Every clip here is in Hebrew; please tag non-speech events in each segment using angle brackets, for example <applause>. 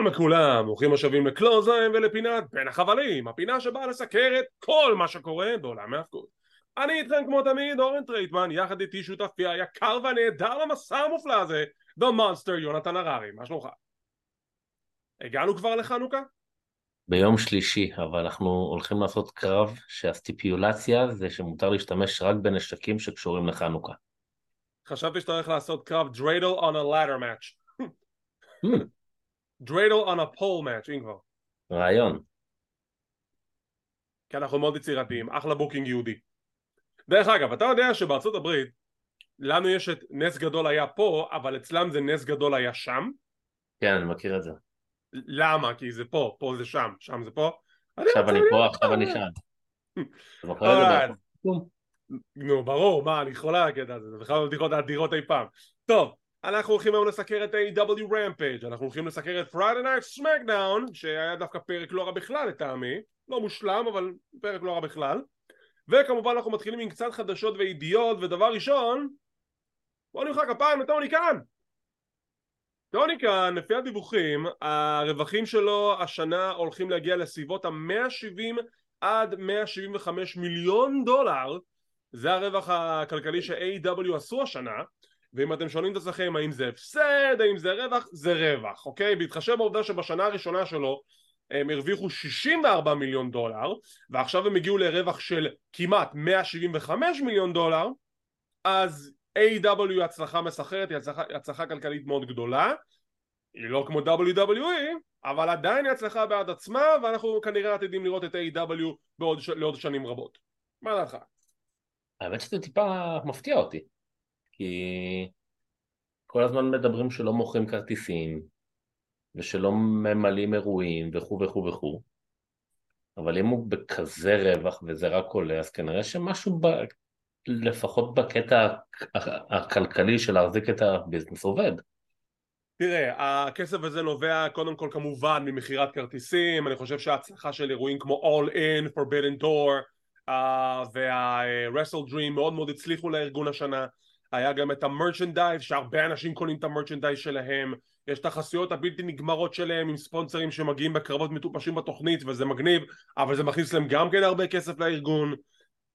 שלום לכולם, ברוכים השבים לקלוזליין ולפינת בין החבלים, הפינה שבאה לסקר את כל מה שקורה בעולם ההפקות. אני איתכם כמו תמיד אורן טרייטמן, יחד איתי שותפי היקר והנהדר למסע המופלא הזה, The Monster יונתן הררי, מה שלומך? הגענו כבר לחנוכה? ביום שלישי, אבל אנחנו הולכים לעשות קרב שה stipulation זה שמותר להשתמש רק בנשקים שקשורים לחנוכה. חשבתי שאתה הולך לעשות קרב דריידל on a ladder match. <laughs> דריידל on a pole match, אם כבר. רעיון. כי אנחנו מאוד יצירתיים, אחלה booking יהודי. דרך אגב, אתה יודע שבארצות הברית לנו יש את נס גדול היה פה, אבל אצלם זה נס גדול היה שם? כן, אני מכיר את זה. למה? כי זה פה, פה זה שם, שם זה פה. עכשיו אני פה, עכשיו אני שם. נו, ברור, מה, אני חולה הקטע הזה, זה בכלל לא בדיחות אדירות אי פעם. טוב, אנחנו הולכים היום לסקר את A.W. Rampage, אנחנו הולכים לסקר את Friday Night SmackDown, שהיה דווקא פרק לא רע בכלל לטעמי, לא מושלם, אבל פרק לא רע בכלל. וכמובן אנחנו מתחילים עם קצת חדשות וידיעות, ודבר ראשון, בואו נמחא כפיים לטוני כאן! טוני כאן, לפי הדיווחים, הרווחים שלו השנה הולכים להגיע לסביבות ה-170 עד 175 מיליון דולר, זה הרווח הכלכלי ש-A.W. עשו השנה, ואם אתם שואלים את עצמכם האם זה הפסד, האם זה רווח, זה רווח, אוקיי? בהתחשב בעובדה שבשנה הראשונה שלו הם הרוויחו 64 מיליון דולר ועכשיו הם הגיעו לרווח של כמעט 175 מיליון דולר אז A.W. הצלחה מסחרת, היא הצלחה, הצלחה כלכלית מאוד גדולה היא לא כמו WWE אבל עדיין היא הצלחה בעד עצמה ואנחנו כנראה עתידים לראות את A.W. בעוד, לעוד שנים רבות מה דעתך? האמת שזה טיפה מפתיע אותי כי כל הזמן מדברים שלא מוכרים כרטיסים ושלא ממלאים אירועים וכו' וכו' וכו' אבל אם הוא בכזה רווח וזה רק עולה אז כנראה שמשהו ב... לפחות בקטע הכלכלי של להחזיק את הביזנס עובד. תראה, הכסף הזה נובע קודם כל כמובן ממכירת כרטיסים, אני חושב שההצלחה של אירועים כמו All In, Forbidden Door uh, וה-Wrestle Dream מאוד מאוד הצליחו לארגון השנה היה גם את המרצ'נדייז שהרבה אנשים קונים את המרצ'נדייז שלהם. יש את החסויות הבלתי נגמרות שלהם עם ספונסרים שמגיעים בקרבות מטופשים בתוכנית וזה מגניב אבל זה מכניס להם גם כן הרבה כסף לארגון.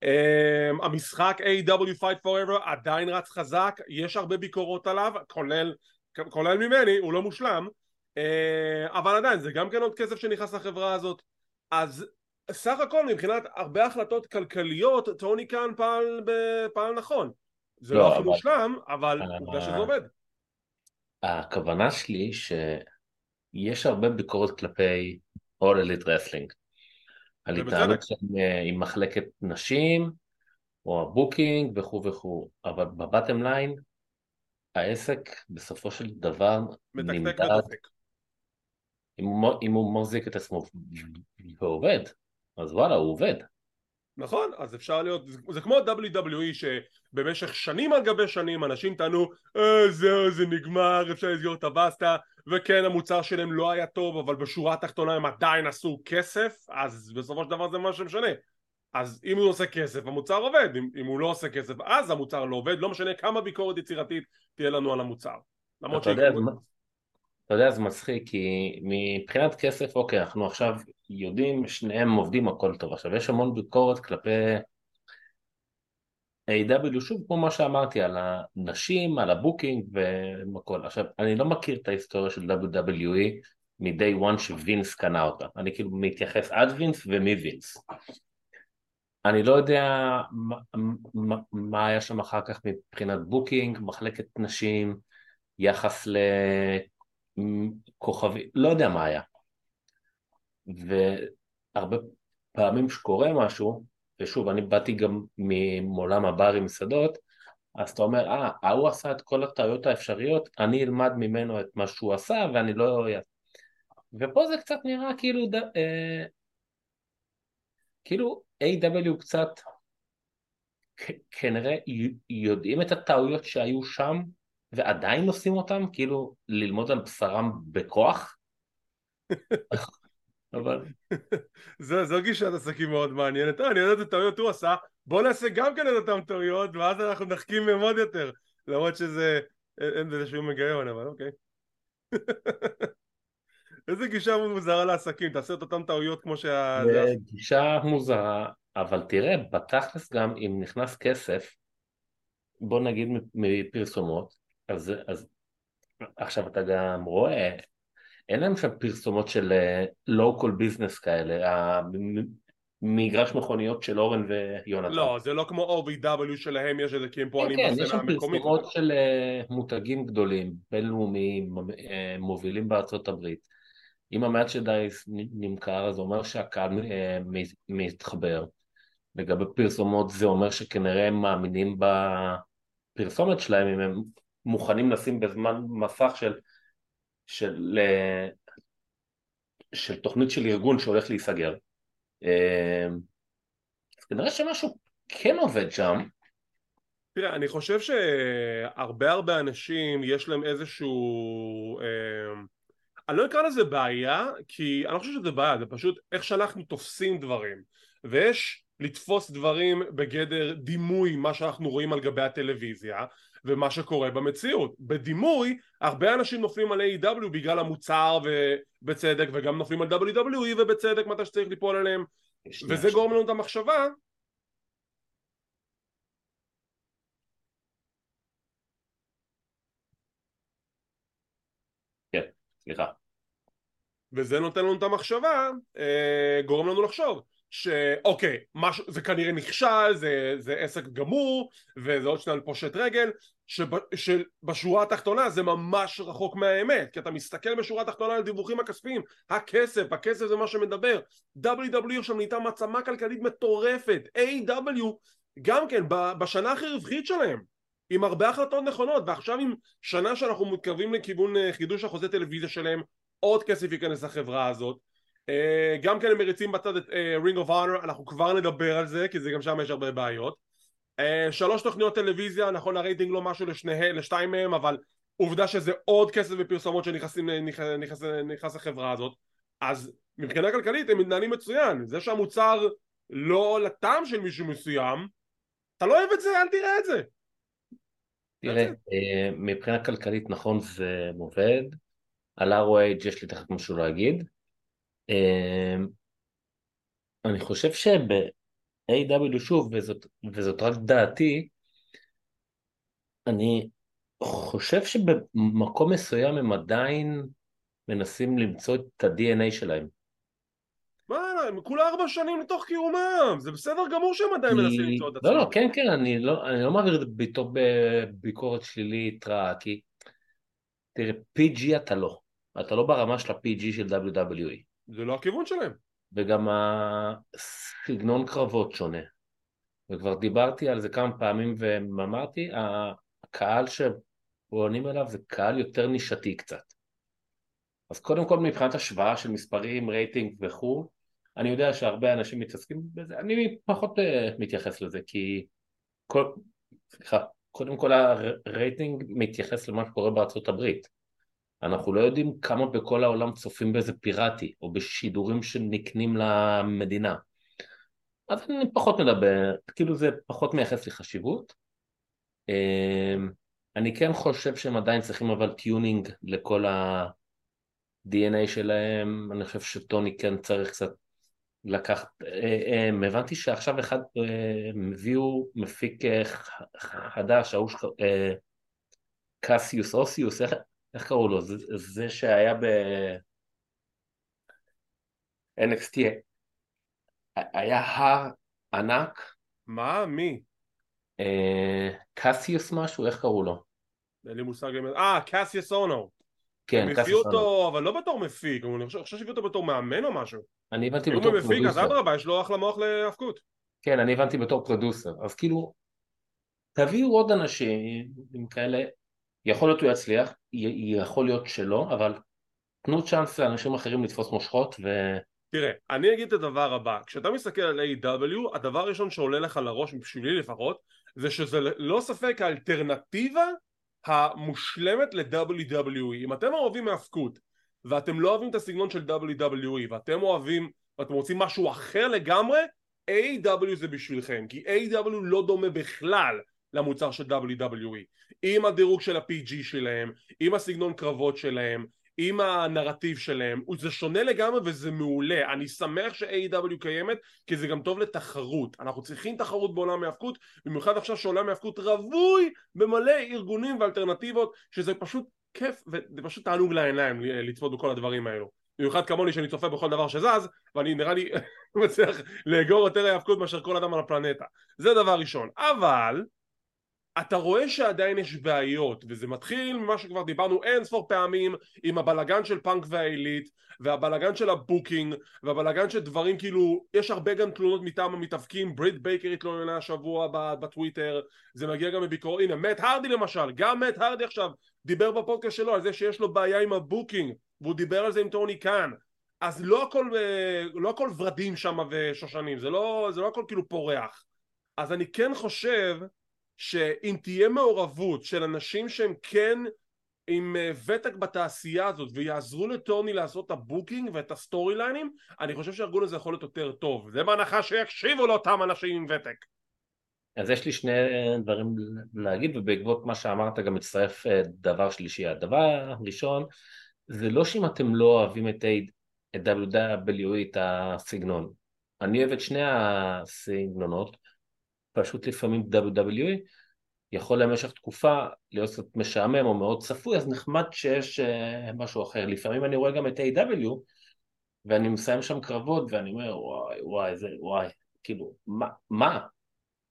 um, המשחק A.W. Fight Forever עדיין רץ חזק יש הרבה ביקורות עליו כולל, כולל ממני הוא לא מושלם. uh, אבל עדיין זה גם כן עוד כסף שנכנס לחברה הזאת. אז סך הכל מבחינת הרבה החלטות כלכליות טוני כאן פעל, פעל נכון זה לא, לא הכי מושלם, אבל עובדה שזה עובד. הכוונה שלי שיש הרבה ביקורת כלפי All Elite Wrestling. על התנהלות אה, עם מחלקת נשים, או ה booking וכו' וכו', אבל ב bottom line, העסק בסופו של דבר נמדד, אם אם הוא מחזיק את עצמו ועובד, אז וואלה, הוא עובד. נכון, אז אפשר להיות, זה כמו WWE שבמשך שנים על גבי שנים אנשים טענו אה, זהו זה נגמר אפשר לסגור את הבסטה וכן המוצר שלהם לא היה טוב אבל בשורה התחתונה הם עדיין עשו כסף אז בסופו של דבר זה מה שמשנה. אז אם הוא עושה כסף המוצר עובד אם, אם הוא לא עושה כסף אז המוצר לא עובד לא משנה כמה ביקורת יצירתית תהיה לנו על המוצר. למרות אתה יודע, אתה יודע זה מצחיק כי מבחינת כסף אוקיי אנחנו עכשיו יודעים שניהם עובדים הכל טוב עכשיו יש המון ביקורת כלפי AEW שוב כמו מה שאמרתי על הנשים על ה booking והכל עכשיו אני לא מכיר את ההיסטוריה של WWE מ-day one שווינס קנה אותה אני כאילו מתייחס עד וינס ומווינס אני לא יודע מה, מה, מה היה שם אחר כך מבחינת booking מחלקת נשים יחס ל... כוכבי, לא יודע מה היה. והרבה פעמים שקורה משהו, ושוב, אני באתי גם מעולם הברים מסעדות, אז אתה אומר, אה, ההוא עשה את כל הטעויות האפשריות, אני אלמד ממנו את מה שהוא עשה ואני לא... ופה זה קצת נראה כאילו, אה, כאילו A.W. קצת כנראה יודעים את הטעויות שהיו שם ועדיין עושים אותם, כאילו ללמוד על בשרם בכוח. <laughs> אבל... <laughs> זו גישת עסקים מאוד מעניינת, אה, אני יודע איזה טעויות הוא עשה, בוא נעשה גם כן את אותן טעויות ואז אנחנו נחכים מהם עוד יותר, למרות שזה, אין בזה שום היגיון, אבל אוקיי. <laughs> איזה גישה מוזרה לעסקים, תעשה את אותן טעויות כמו שה... גישה מוזרה, אבל תראה, בתכלס גם אם נכנס כסף, בוא נגיד מפרסומות, אז, אז עכשיו אתה גם רואה, אין להם שם פרסומות של לוקל uh, ביזנס כאלה, מגרש מכוניות של אורן ויונתן. לא, זה לא כמו OVW שלהם יש איזה הם פועלים כן, כן, יש שם פרסומות של uh, מותגים גדולים, בינלאומיים, uh, מובילים בארצות הברית. אם המאצ'דייס נמכר, זה אומר שהקהל uh, מתחבר. לגבי פרסומות זה אומר שכנראה הם מאמינים בפרסומת שלהם, אם הם מוכנים לשים בזמן מסך של, של, של תוכנית של ארגון שהולך להיסגר. אמ, אז כנראה שמשהו כן עובד שם. תראה, אני חושב שהרבה הרבה אנשים יש להם איזשהו... אה, אני לא אקרא לזה בעיה, כי אני לא חושב שזה בעיה, זה פשוט איך שאנחנו תופסים דברים. ויש לתפוס דברים בגדר דימוי מה שאנחנו רואים על גבי הטלוויזיה ומה שקורה במציאות. בדימוי הרבה אנשים נופלים על A.W. בגלל המוצר ובצדק וגם נופלים על WWE ובצדק מתי שצריך ליפול עליהם וזה גורם לנו את המחשבה כן, סליחה וזה נותן לנו את המחשבה, אה, גורם לנו לחשוב שאוקיי, מש... זה כנראה נכשל, זה, זה עסק גמור, וזה עוד שניה פושט רגל, שב... שבשורה התחתונה זה ממש רחוק מהאמת, כי אתה מסתכל בשורה התחתונה על דיווחים הכספיים, הכסף, הכסף זה מה שמדבר, WW עכשיו נהייתה מעצמה כלכלית מטורפת, A.W. גם כן בשנה הכי רווחית שלהם, עם הרבה החלטות נכונות, ועכשיו עם שנה שאנחנו מתקרבים לכיוון אה, חידוש החוזה טלוויזיה שלהם, עוד כסף ייכנס לחברה הזאת גם כן הם מריצים בצד את Ring of Honor, אנחנו כבר נדבר על זה כי זה גם שם יש הרבה בעיות. אה, שלוש תוכניות טלוויזיה, נכון הרייטינג לא משהו לשני, לשתיים מהם אבל עובדה שזה עוד כסף בפרסומות שנכנסים נכנס, נכנס לחברה הזאת. אז מבחינה כלכלית הם מתנהלים מצוין. זה שהמוצר לא לטעם של מישהו מסוים אתה לא אוהב את זה אל תראה את זה. תראה, אה, מבחינה כלכלית נכון זה עובד על ROH יש לי תכף משהו להגיד אני חושב שב-AW שוב, וזאת, וזאת רק דעתי, אני חושב שבמקום מסוים הם עדיין מנסים למצוא את ה-DNA שלהם. מה, הם כולה ארבע שנים לתוך קיומם, זה בסדר גמור שהם עדיין מנסים למצוא את עצמם. לא, לא, כן, כן, אני לא, אני לא מעביר את זה בתור ביקורת שלילית רעה, כי תראה, PG אתה לא. אתה לא ברמה של ה-PG של WWE. זה לא הכיוון שלהם. וגם הסגנון קרבות שונה. וכבר דיברתי על זה כמה פעמים ואמרתי, הקהל שעונים אליו זה קהל יותר נישתי קצת. אז קודם כל מבחינת השוואה של מספרים, רייטינג וכו', אני יודע שהרבה אנשים מתעסקים בזה, אני פחות uh, מתייחס לזה כי כל, סליחה, קודם כל הרייטינג מתייחס למה שקורה בארצות הברית אנחנו לא יודעים כמה בכל העולם צופים באיזה פיראטי או בשידורים שנקנים למדינה. אז אני פחות מדבר, כאילו זה פחות מייחס לי חשיבות. אמ, אני כן חושב שהם עדיין צריכים אבל טיונינג לכל ה-DNA שלהם, אני חושב שטוני כן צריך קצת לקחת, אה, אה, הבנתי שעכשיו אחד אה, הביאו מפיק חדש, ההוא קסיוס אוסיוס, איך, קראו לו? זה, זה שהיה ב... NXT היה הר ענק. מה? מי? אה, קסיוס משהו? איך קראו לו? אין לי מושג. אה, קסיוס אונו. כן, קסיוס אונו. אותו, אבל לא בתור מפיק, אני חושב שהביאו אותו בתור מאמן או משהו. אני הבנתי בתור producer. אם הוא מפיק, אז אדרבה, יש לו אחלה מוח להאבקות. כן, אני הבנתי בתור producer. אז כאילו, תביאו עוד אנשים כאלה, יכול להיות הוא יצליח, יכול להיות שלא, אבל תנו צ'אנס לאנשים אחרים לתפוס מושכות ו... תראה, אני אגיד את הדבר הבא, כשאתה מסתכל על A.W, הדבר הראשון שעולה לך לראש, בשבילי לפחות, זה שזה לא ספק האלטרנטיבה המושלמת ל-WWE. אם אתם אוהבים מאבקות, ואתם לא אוהבים את הסגנון של WWE, ואתם אוהבים, ואתם רוצים משהו אחר לגמרי, A.W זה בשבילכם, כי A.W לא דומה בכלל למוצר של WWE עם הדירוג של ה-PG שלהם, עם הסגנון קרבות שלהם, עם הנרטיב שלהם, זה שונה לגמרי וזה מעולה, אני שמח ש-AW קיימת כי זה גם טוב לתחרות, אנחנו צריכים תחרות בעולם ההאבקות, במיוחד עכשיו שעולם ההאבקות רווי במלא ארגונים ואלטרנטיבות שזה פשוט כיף וזה פשוט תענוג לעיניים לצפות בכל הדברים האלו. במיוחד כמוני שאני צופה בכל דבר שזז ואני נראה לי <laughs> מצליח לאגור יותר היאבקות מאשר כל אדם על הפלנטה. זה דבר ראשון. אבל אתה רואה שעדיין יש בעיות וזה מתחיל ממה שכבר דיברנו אין ספור פעמים עם הבלגן של פאנק והעילית והבלגן של ה booking והבלגן של דברים כאילו יש הרבה גם תלונות מטעם המתאבקים ברית בייקר התלוננה השבוע בטוויטר זה מגיע גם מביקורת הנה מאט הרדי למשל גם מאט הרדי עכשיו דיבר בפודקאסט שלו על זה שיש לו בעיה עם ה booking והוא דיבר על זה עם טוני קאן. אז לא הכל, אה, לא הכל ורדים שם ושושנים זה לא, זה לא הכל כאילו פורח. אז אני כן חושב שאם תהיה מעורבות של אנשים שהם כן עם אה, ותק בתעשייה הזאת ויעזרו לטוני לעשות את ה booking ואת ה storyline ים אני חושב שהארגון הזה יכול להיות יותר טוב. זה בהנחה שיקשיבו לאותם אנשים עם ותק. אז יש לי שני דברים להגיד ובעקבות מה שאמרת גם מצטרף אה, דבר שלישי. הדבר הראשון זה לא שאם אתם לא אוהבים את, WWE את הסגנון. אני אוהב את שני הסגנונות פשוט לפעמים WWE יכול למשך תקופה להיות קצת משעמם או מאוד צפוי, אז נחמד שיש uh, משהו אחר. לפעמים אני רואה גם את A.W. ואני מסיים שם קרבות ואני אומר וואי וואי זה וואי, כאילו מה? מה?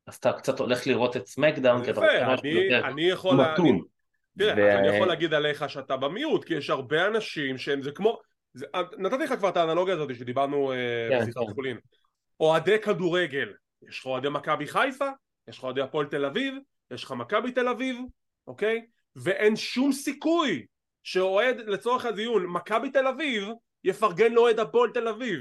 אז אתה קצת הולך לראות את סמקדאון כי אתה רוצה משהו יותר מתון. תראה, ו... אני יכול להגיד עליך שאתה במיעוט, כי יש הרבה אנשים שהם זה כמו, זה, נתתי לך כבר את האנלוגיה הזאת שדיברנו uh, כן, בשיחת כן. חולין. אוהדי כדורגל, יש לך אוהדי מכבי חיפה, יש לך אוהדי הפועל תל אביב, יש לך מכבי תל אביב, אוקיי? ואין שום סיכוי שאוהד לצורך הדיון מכבי תל אביב יפרגן לאוהד הפועל תל אביב,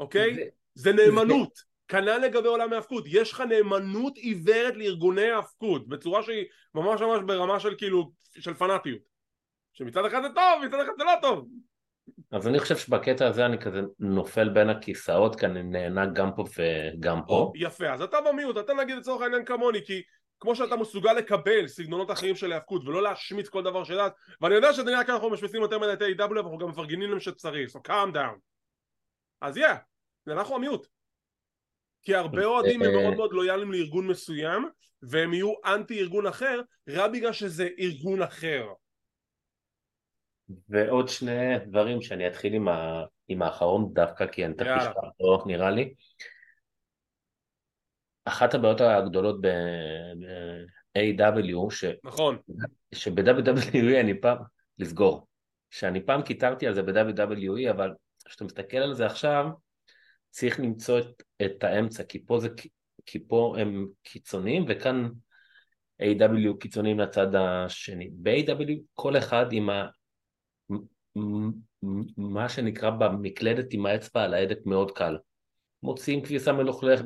אוקיי? זה, זה נאמנות. כנ"ל לגבי עולם ההאבקות, יש לך נאמנות עיוורת לארגוני ההאבקות בצורה שהיא ממש ממש ברמה של כאילו, של פנאטיות שמצד אחד זה טוב, מצד אחד זה לא טוב אז אני חושב שבקטע הזה אני כזה נופל בין הכיסאות כי אני נהנה גם פה וגם פה. או, יפה, אז אתה במיעוט, אתה נגיד לצורך העניין כמוני, כי כמו שאתה מסוגל לקבל סגנונות אחרים של היאבקות ולא להשמיץ כל דבר שדעת ואני יודע שזה נראה כאן אנחנו משמיצים יותר מדי את A.W. ואנחנו גם מפרגנים להם שצריך, so calm down. אז yeah, אנחנו המיעוט. כי הרבה אוהדים הם מאוד מאוד לויאליים לארגון מסוים והם יהיו אנטי ארגון אחר רק בגלל שזה ארגון אחר. ועוד שני דברים שאני אתחיל עם, ה... עם האחרון דווקא כי אני תכף אשכח אותו נראה לי אחת הבעיות הגדולות ב-AW ש... נכון שב-WWE אני פעם לסגור שאני פעם קיטרתי על זה ב-WWE אבל כשאתה מסתכל על זה עכשיו צריך למצוא את, את האמצע כי פה, זה, כי פה הם קיצוניים וכאן A.W. קיצוניים לצד השני. ב-A.W. כל אחד עם ה... מה שנקרא במקלדת עם האצבע על ההדק מאוד קל. מוציאים כביסה מלוכלכת.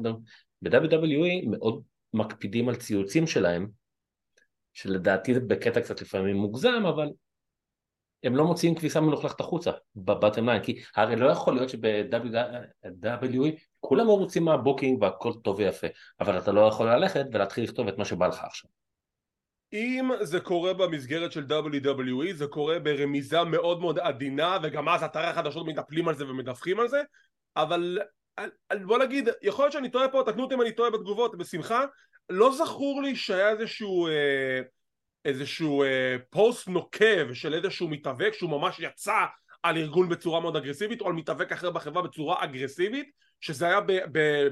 ב-WWE מאוד מקפידים על ציוצים שלהם, שלדעתי זה בקטע קצת לפעמים מוגזם, אבל הם לא מוציאים כביסה מלוכלכת החוצה, ב bottom line, כי הרי לא יכול להיות שב-WWE כולם מרוצים מה booking והכל טוב ויפה, אבל אתה לא יכול ללכת ולהתחיל לכתוב את מה שבא לך עכשיו. אם זה קורה במסגרת של WWE זה קורה ברמיזה מאוד מאוד עדינה וגם אז אתרי החדשות מתנפלים על זה ומדווחים על זה אבל בוא נגיד יכול להיות שאני טועה פה תקנו אותי אם אני טועה בתגובות בשמחה לא זכור לי שהיה איזשהו אה, איזשהו אה, פוסט נוקב של איזשהו מתאבק שהוא ממש יצא על ארגון בצורה מאוד אגרסיבית או על מתאבק אחר בחברה בצורה אגרסיבית שזה היה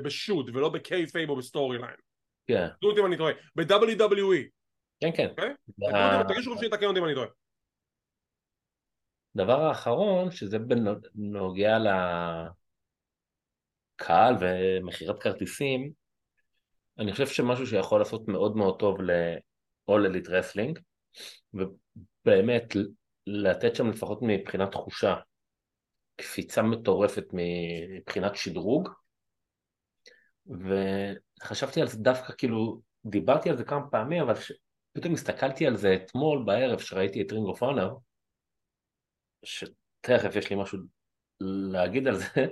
ב shoot ולא ב kayfabe או ב storyline. כן. תקנו אותי אם אני טועה. ב-WWE כן, כן. אוקיי? תגישו חופשי לתקן אותי אם אני טועה. דבר האחרון, שזה בנוגע לקהל ומכירת כרטיסים, אני חושב שמשהו שיכול לעשות מאוד מאוד טוב ל-all elite wrestling, ובאמת לתת שם לפחות מבחינת תחושה קפיצה מטורפת מבחינת שדרוג, וחשבתי על זה דווקא כאילו, דיברתי על זה כמה פעמים, אבל פתאום הסתכלתי על זה אתמול בערב שראיתי את רינגו פאונר, שתכף יש לי משהו להגיד על זה,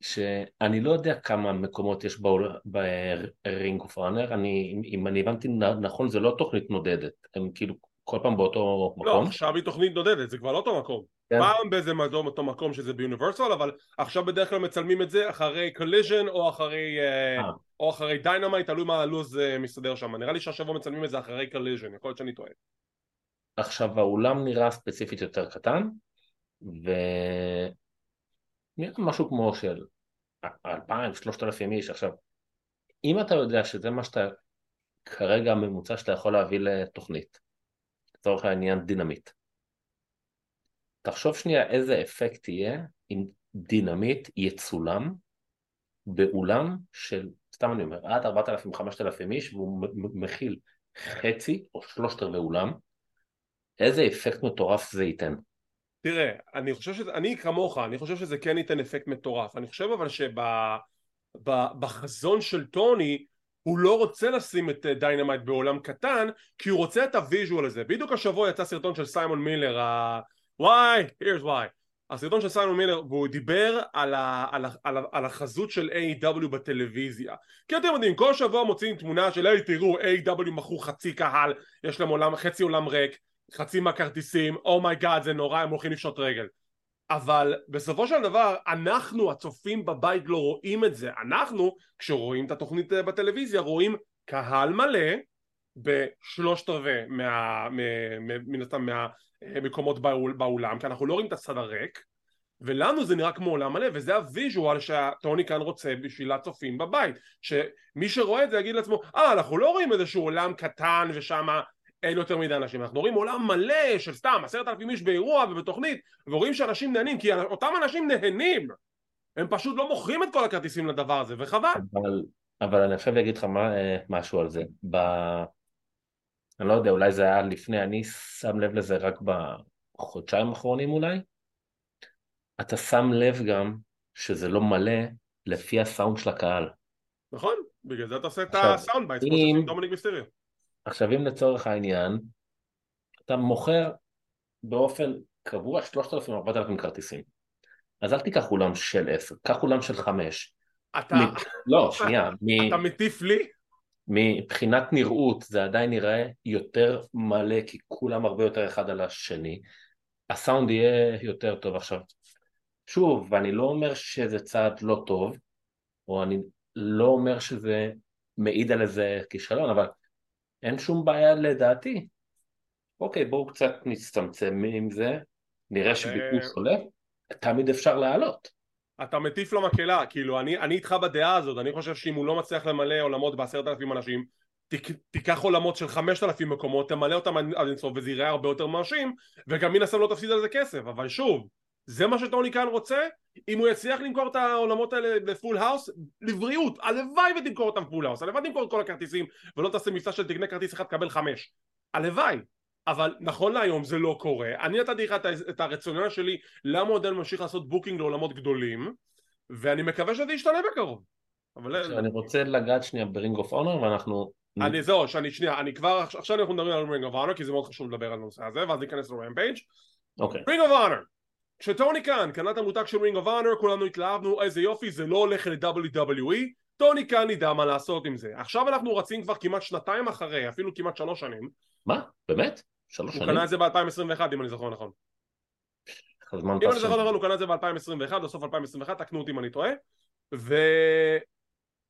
שאני לא יודע כמה מקומות יש ב Ring of Honor, אני, אם אני הבנתי נכון זה לא תוכנית נודדת, הם כאילו כל פעם באותו לא, מקום? עכשיו היא תוכנית נודדת, זה כבר לא אותו מקום. כן. פעם באיזה מדום אותו מקום שזה ב Universal, אבל עכשיו בדרך כלל מצלמים את זה אחרי Collision או אחרי אה, אה. או אחרי Dynamite, תלוי מה הלו"ז אה, מסתדר שם. נראה לי שהשבוע מצלמים את זה אחרי Collision, יכול להיות שאני טועה. עכשיו האולם נראה ספציפית יותר קטן, ונראה משהו כמו של אלפיים, שלושת אלפים איש. עכשיו, אם אתה יודע שזה מה שאתה, כרגע הממוצע שאתה יכול להביא לתוכנית, לצורך העניין דינמיט, תחשוב שנייה איזה אפקט יהיה אם דינמיט יצולם באולם של, סתם אני אומר, עד 4,000-5,000 איש והוא מכיל חצי או שלושת רבעי אולם, איזה אפקט מטורף זה ייתן. תראה, אני חושב שזה, אני כמוך, אני חושב שזה כן ייתן אפקט מטורף. אני חושב אבל שבחזון של טוני הוא לא רוצה לשים את אה, Dynamite באולם קטן כי הוא רוצה את ה visual הזה. בדיוק השבוע יצא סרטון של סיימון מילר, ה... why, here's why. הסרטון של סיימון מילר והוא דיבר על, ה, על, ה, על, ה, על החזות של AEW בטלוויזיה כי אתם יודעים כל שבוע מוציאים תמונה של היי תראו AEW מכרו חצי קהל יש להם אולם, חצי אולם ריק חצי מהכרטיסים oh my god זה נורא הם הולכים לפשוט רגל אבל בסופו של דבר אנחנו הצופים בבית לא רואים את זה אנחנו כשרואים את התוכנית אה, בטלוויזיה רואים קהל מלא בשלושת רבעי מן הסתם מהמקומות באול- באולם כי אנחנו לא רואים את הצד הריק ולנו זה נראה כמו אולם מלא וזה ה visual שטוני קאן רוצה בשביל הצופים בבית שמי שרואה את זה יגיד לעצמו אה אנחנו לא רואים איזשהו עולם קטן ושם אין יותר מדי אנשים אנחנו רואים עולם מלא של סתם עשרת אלפים איש באירוע ובתוכנית ורואים שאנשים נהנים כי אותם אנשים נהנים הם פשוט לא מוכרים את כל הכרטיסים לדבר הזה וחבל אבל, אבל אני עכשיו אגיד לך מה, אה, משהו על זה. ב... אני לא יודע, אולי זה היה לפני, אני שם לב לזה רק בחודשיים האחרונים אולי. אתה שם לב גם שזה לא מלא לפי הסאונד של הקהל. נכון? בגלל זה אתה עושה את ה sound bites כמו שעושים דומיניק מיסטריו עכשיו אם לצורך העניין, אתה מוכר באופן קבוע 3,000-4,000 כרטיסים. אז אל תיקח אולם של 10, קח אולם של 5. אתה, לא, שנייה, מ... אתה מטיף לי? מבחינת נראות זה עדיין נראה יותר מלא כי כולם הרבה יותר אחד על השני. הסאונד יהיה יותר טוב עכשיו. שוב ואני לא אומר שזה צעד לא טוב או אני לא אומר שזה מעיד על איזה כישלון אבל אין שום בעיה לדעתי. אוקיי בואו קצת נצטמצם עם זה. נראה שביקוש עולה. תמיד אפשר לעלות אתה מטיף למקהלה, כאילו אני, אני איתך בדעה הזאת, אני חושב שאם הוא לא מצליח למלא עולמות בעשרת אלפים אנשים, תיק, תיקח עולמות של חמשת אלפים מקומות, תמלא אותם עד אינסוף וזה יראה הרבה יותר מרשים, וגם מן הסתם לא תפסיד על זה כסף, אבל שוב, זה מה שטוני קאן רוצה, אם הוא יצליח למכור את האולמות האלה ב full house, לבריאות, הלוואי ותמכור אותם ב full house, הלוואי תמכור את כל הכרטיסים, ולא תעשה מבצע של תקנה כרטיס אחד תקבל חמש, הלוואי, אבל נכון להיום זה לא קורה, אני נתתי לך את ה- את הרציונל שלי למה מודל ממשיך לעשות booking לאולמות גדולים ואני מקווה שזה ישתנה בקרוב. אבל אני רוצה לגעת שנייה ב Ring of Honor ואנחנו אני זהו, שאני שנייה, אני כבר, עכשיו אנחנו מדברים על Ring of Honor כי זה מאוד חשוב לדבר על הנושא הזה ואז ניכנס ל Rampage אוקיי. Ring of Honor כשטוני קאן קנה את המותג של Ring of Honor כולנו התלהבנו איזה יופי זה לא הולך ל-WWE טוני קאן ידע מה לעשות עם זה. עכשיו אנחנו רצים כבר כמעט שנתיים אחרי אפילו כמעט שלוש שנים מה? באמת? שלוש הוא שנים? קנה את זה ב-2021 אם אני זוכר נכון אם אני זוכר. נכון הוא קנה את זה ב-2021, בסוף 2021, תקנו אותי אם אני טועה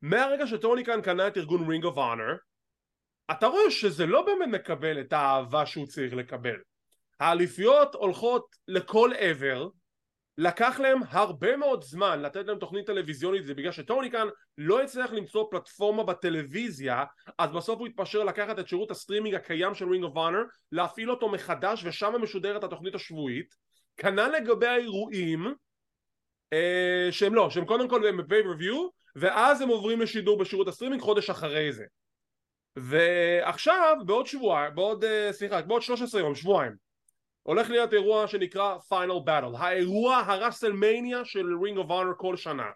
ומהרגע שטוני קאן קנה את ארגון Ring of Honor אתה רואה שזה לא באמת מקבל את האהבה שהוא צריך לקבל האליפיות הולכות לכל עבר לקח להם הרבה מאוד זמן לתת להם תוכנית טלוויזיונית זה בגלל שטוני קאן לא הצליח למצוא פלטפורמה בטלוויזיה אז בסוף הוא התפשר לקחת את שירות הסטרימינג הקיים של Ring of Honor להפעיל אותו מחדש ושם משודרת התוכנית השבועית כנ"ל לגבי האירועים אה, שהם לא, שהם קודם כל הם pay-per-view ואז הם עוברים לשידור בשירות הסטרימינג חודש אחרי זה. ועכשיו בעוד שבועיים, בעוד אה, סליחה, בעוד 13 יום, שבועיים הולך להיות אירוע שנקרא Final Battle האירוע ה WrestleMania של Ring of Honor כל שנה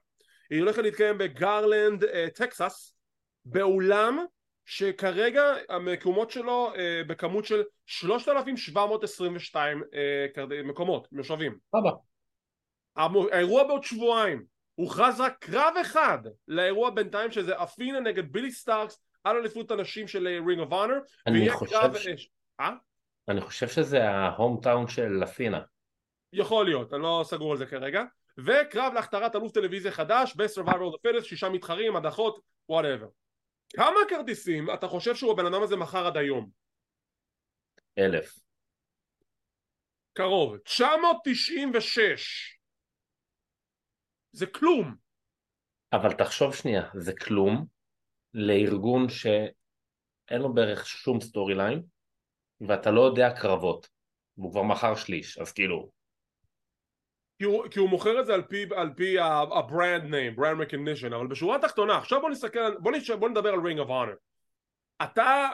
היא הולכת להתקיים בגרלנד אה, טקסס באולם שכרגע המקומות שלו אה, בכמות של 3,722 אה, מקומות, מושבים סבבה. האירוע בעוד שבועיים הוכרז רק קרב אחד לאירוע בינתיים שזה אתינה נגד בילי סטארקס על אליפות הנשים של Ring of Honor אני חושב קרב ש- אה, ש- אה? אני חושב שזה ה home town של אתינה. יכול להיות, אני לא סגור על זה כרגע. וקרב להכתרת אלוף טלוויזיה חדש ב- Survival of the Fittest, שישה מתחרים, הדחות, whatever. כמה כרטיסים אתה חושב שהוא הבן אדם הזה מכר עד היום? אלף. קרוב. 996. זה כלום. אבל תחשוב שנייה, זה כלום לארגון שאין לו בערך שום story line, ואתה לא יודע קרבות, והוא כבר מכר שליש, אז כאילו... כי הוא, כי הוא מוכר את זה על פי, על פי ה-brand name, brand recognition, אבל בשורה התחתונה, עכשיו בוא נסתכל, בוא, נש, בוא נדבר על Ring of Honor. אתה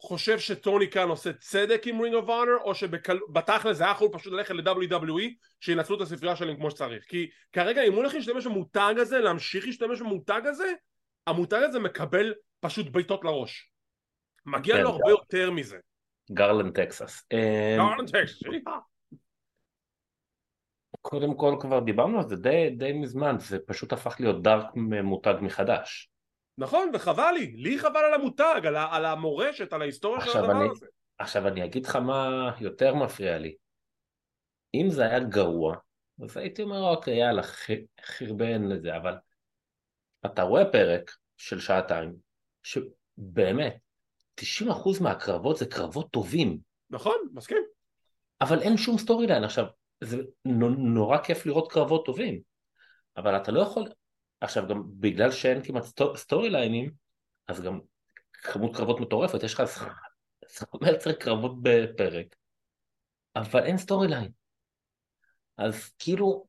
חושב שטוני קאן עושה צדק עם Ring of Honor, או שבתכל'ס זה היה יכול פשוט ללכת ל-WWE, שינצלו את הספרייה שלהם כמו שצריך. כי כרגע אם הוא הולך להשתמש במותג הזה, להמשיך להשתמש במותג הזה, המותג הזה מקבל פשוט בעיטות לראש. מגיע כן, לו הרבה יותר מזה. גרלנד טקסס. גרלנד טקסס, קודם כל כבר דיברנו על זה די, די מזמן, זה פשוט הפך להיות Dark מותג מחדש. נכון, וחבל לי, לי חבל על המותג, על, ה- על המורשת, על ההיסטוריה של הדבר אני, הזה. עכשיו אני אגיד לך מה יותר מפריע לי. אם זה היה גרוע, אז הייתי אומר אוקיי יאללה חרבן לזה, אבל אתה רואה פרק של שעתיים, שבאמת 90% מהקרבות זה קרבות טובים, נכון, מסכים. אבל אין שום story line. עכשיו, זה נו- נורא כיף לראות קרבות טובים, אבל אתה לא יכול... עכשיו, גם בגלל שאין כמעט sto- story line ים, אז גם כמות קרבות מטורפת, יש לך 15 קרבות בפרק, אבל אין story line. אז כאילו...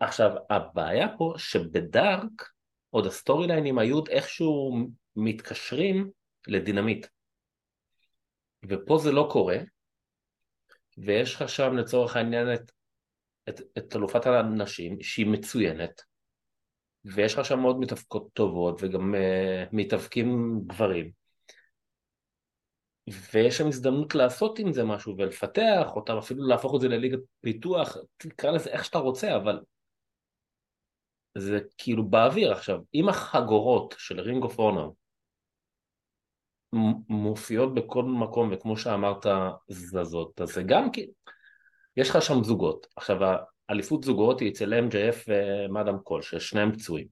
עכשיו, הבעיה פה שב Dark, עוד ה story line ים היו איכשהו מתקשרים ל Dynamite. ופה זה לא קורה, ויש לך שם לצורך העניין את, את, את אלופת הנשים שהיא מצוינת, ויש לך שם עוד מתאבקות טובות וגם uh, מתאבקים גברים, ויש שם הזדמנות לעשות עם זה משהו ולפתח אותם, אפילו להפוך את זה לליגת פיתוח, תקרא לזה איך שאתה רוצה, אבל זה כאילו באוויר עכשיו, אם החגורות של רינג אוף אונר מופיעות בכל מקום, וכמו שאמרת, זזות. אז זה גם כי... יש לך שם זוגות. עכשיו, האליפות זוגות היא אצל MJF ואדם קול, ששניהם פצועים.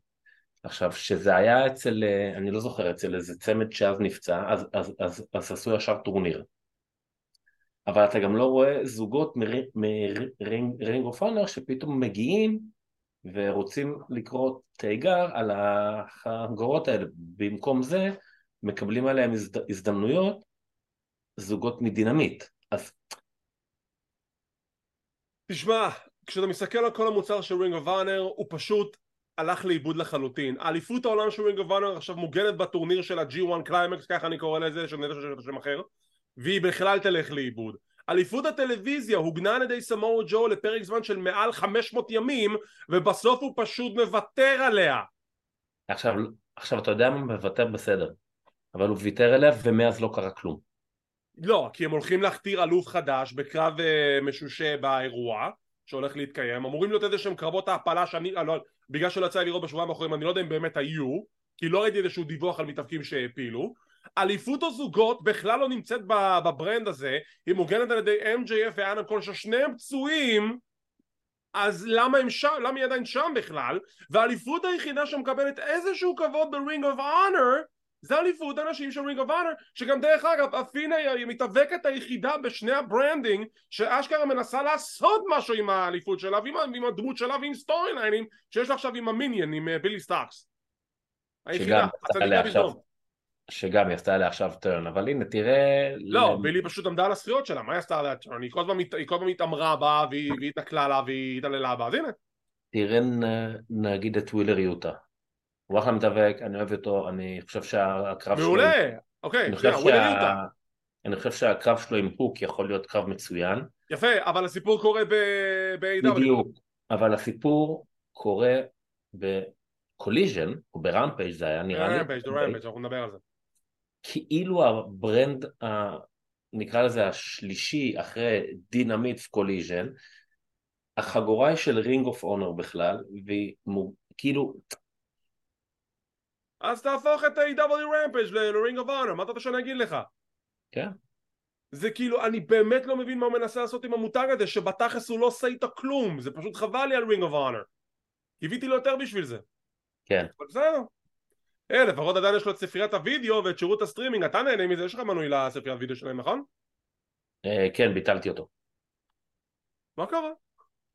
עכשיו, שזה היה אצל, אני לא זוכר, אצל איזה צמד שאז נפצע, אז, אז, אז, אז עשו ישר טורניר. אבל אתה גם לא רואה זוגות מ Ring of Honor שפתאום מגיעים ורוצים לקרוא תיגר על החגורות האלה. במקום זה, מקבלים עליהם הזד... הזדמנויות זוגות מ Dynamite. אז... תשמע, כשאתה מסתכל על כל המוצר של Ring of Honor, הוא פשוט הלך לאיבוד לחלוטין. אליפות העולם של Ring of Honor עכשיו מוגנת בטורניר של ה- G1 Climax, ככה אני קורא לזה, שאני יודע שיש שם אחר, והיא בכלל תלך לאיבוד. אליפות הטלוויזיה הוגנה על ידי סמואה ג'ו לפרק זמן של מעל 500 ימים, ובסוף הוא פשוט מוותר עליה. עכשיו, עכשיו אתה יודע מה מוותר בסדר. אבל הוא ויתר עליה ומאז לא קרה כלום. לא, כי הם הולכים להכתיר אלוף חדש בקרב uh, משושה באירוע שהולך להתקיים, אמורים להיות איזה שהם קרבות העפלה שאני, לא, בגלל שלא יצא לי לראות בשבועיים האחרונים אני לא יודע אם באמת היו, כי לא ראיתי איזשהו דיווח על מתאבקים שהעפילו. אליפות הזוגות בכלל לא נמצאת בברנד הזה, היא מוגנת על ידי MJF ואנה קול ששניהם פצועים אז למה הם שם, למה היא עדיין שם בכלל? והאליפות היחידה שמקבלת איזשהו כבוד ב Ring of Honor זה אליפות הנשים של Ring of Honor שגם דרך אגב אתינה היא המתאבקת היחידה בשני הברנדינג שאשכרה מנסה לעשות משהו עם האליפות שלה ועם, ועם הדמות שלה ועם סטורי ליינים שיש לה עכשיו עם ה minion עם בילי סטארקס היחידה, הצדיקה בסדום שגם היא עשתה עליה עכשיו turn, אבל הנה תראה... לא, בילי פשוט עמדה על הזכויות שלה, מה היא עשתה עליה turn? היא כל הזמן התעמרה בה והיא התנכלה לה והיא התעללה בה, אז הנה. תראה נגיד את ווילר יוטה. הוא אחלה מתאבק, אני אוהב אותו, אני חושב שהקרב שלו... מעולה, אוקיי, ווילר יוטה. אני חושב שהקרב שלו עם הוק יכול להיות קרב מצוין. יפה, אבל הסיפור קורה ב-AEW. בדיוק, אבל הסיפור קורה בקוליז'ן, או ברמפייג' זה היה נראה לי. ברמפייג', ברמפייג', אנחנו נדבר על זה. כאילו הברנד, נקרא לזה השלישי אחרי דינמייט וקוליז'ן, החגורה היא של Ring of Honor בכלל, והיא כאילו... אז תהפוך את ה-AEW רמפייג' ל-Ring of Honor, מה אתה רוצה שאני אגיד לך? כן. זה כאילו, אני באמת לא מבין מה הוא מנסה לעשות עם המותג הזה, שבתכלס הוא לא עושה איתו כלום, זה פשוט חבל לי על Ring of Honor. קיוויתי ליותר בשביל זה. כן. אבל בסדר. אה, לפחות עדיין יש לו את ספריית הוידאו ואת שירות הסטרימינג, אתה נהנה מזה, יש לך מנוי לספריית וידאו שלהם, נכון? אה, כן, ביטלתי אותו. מה קרה?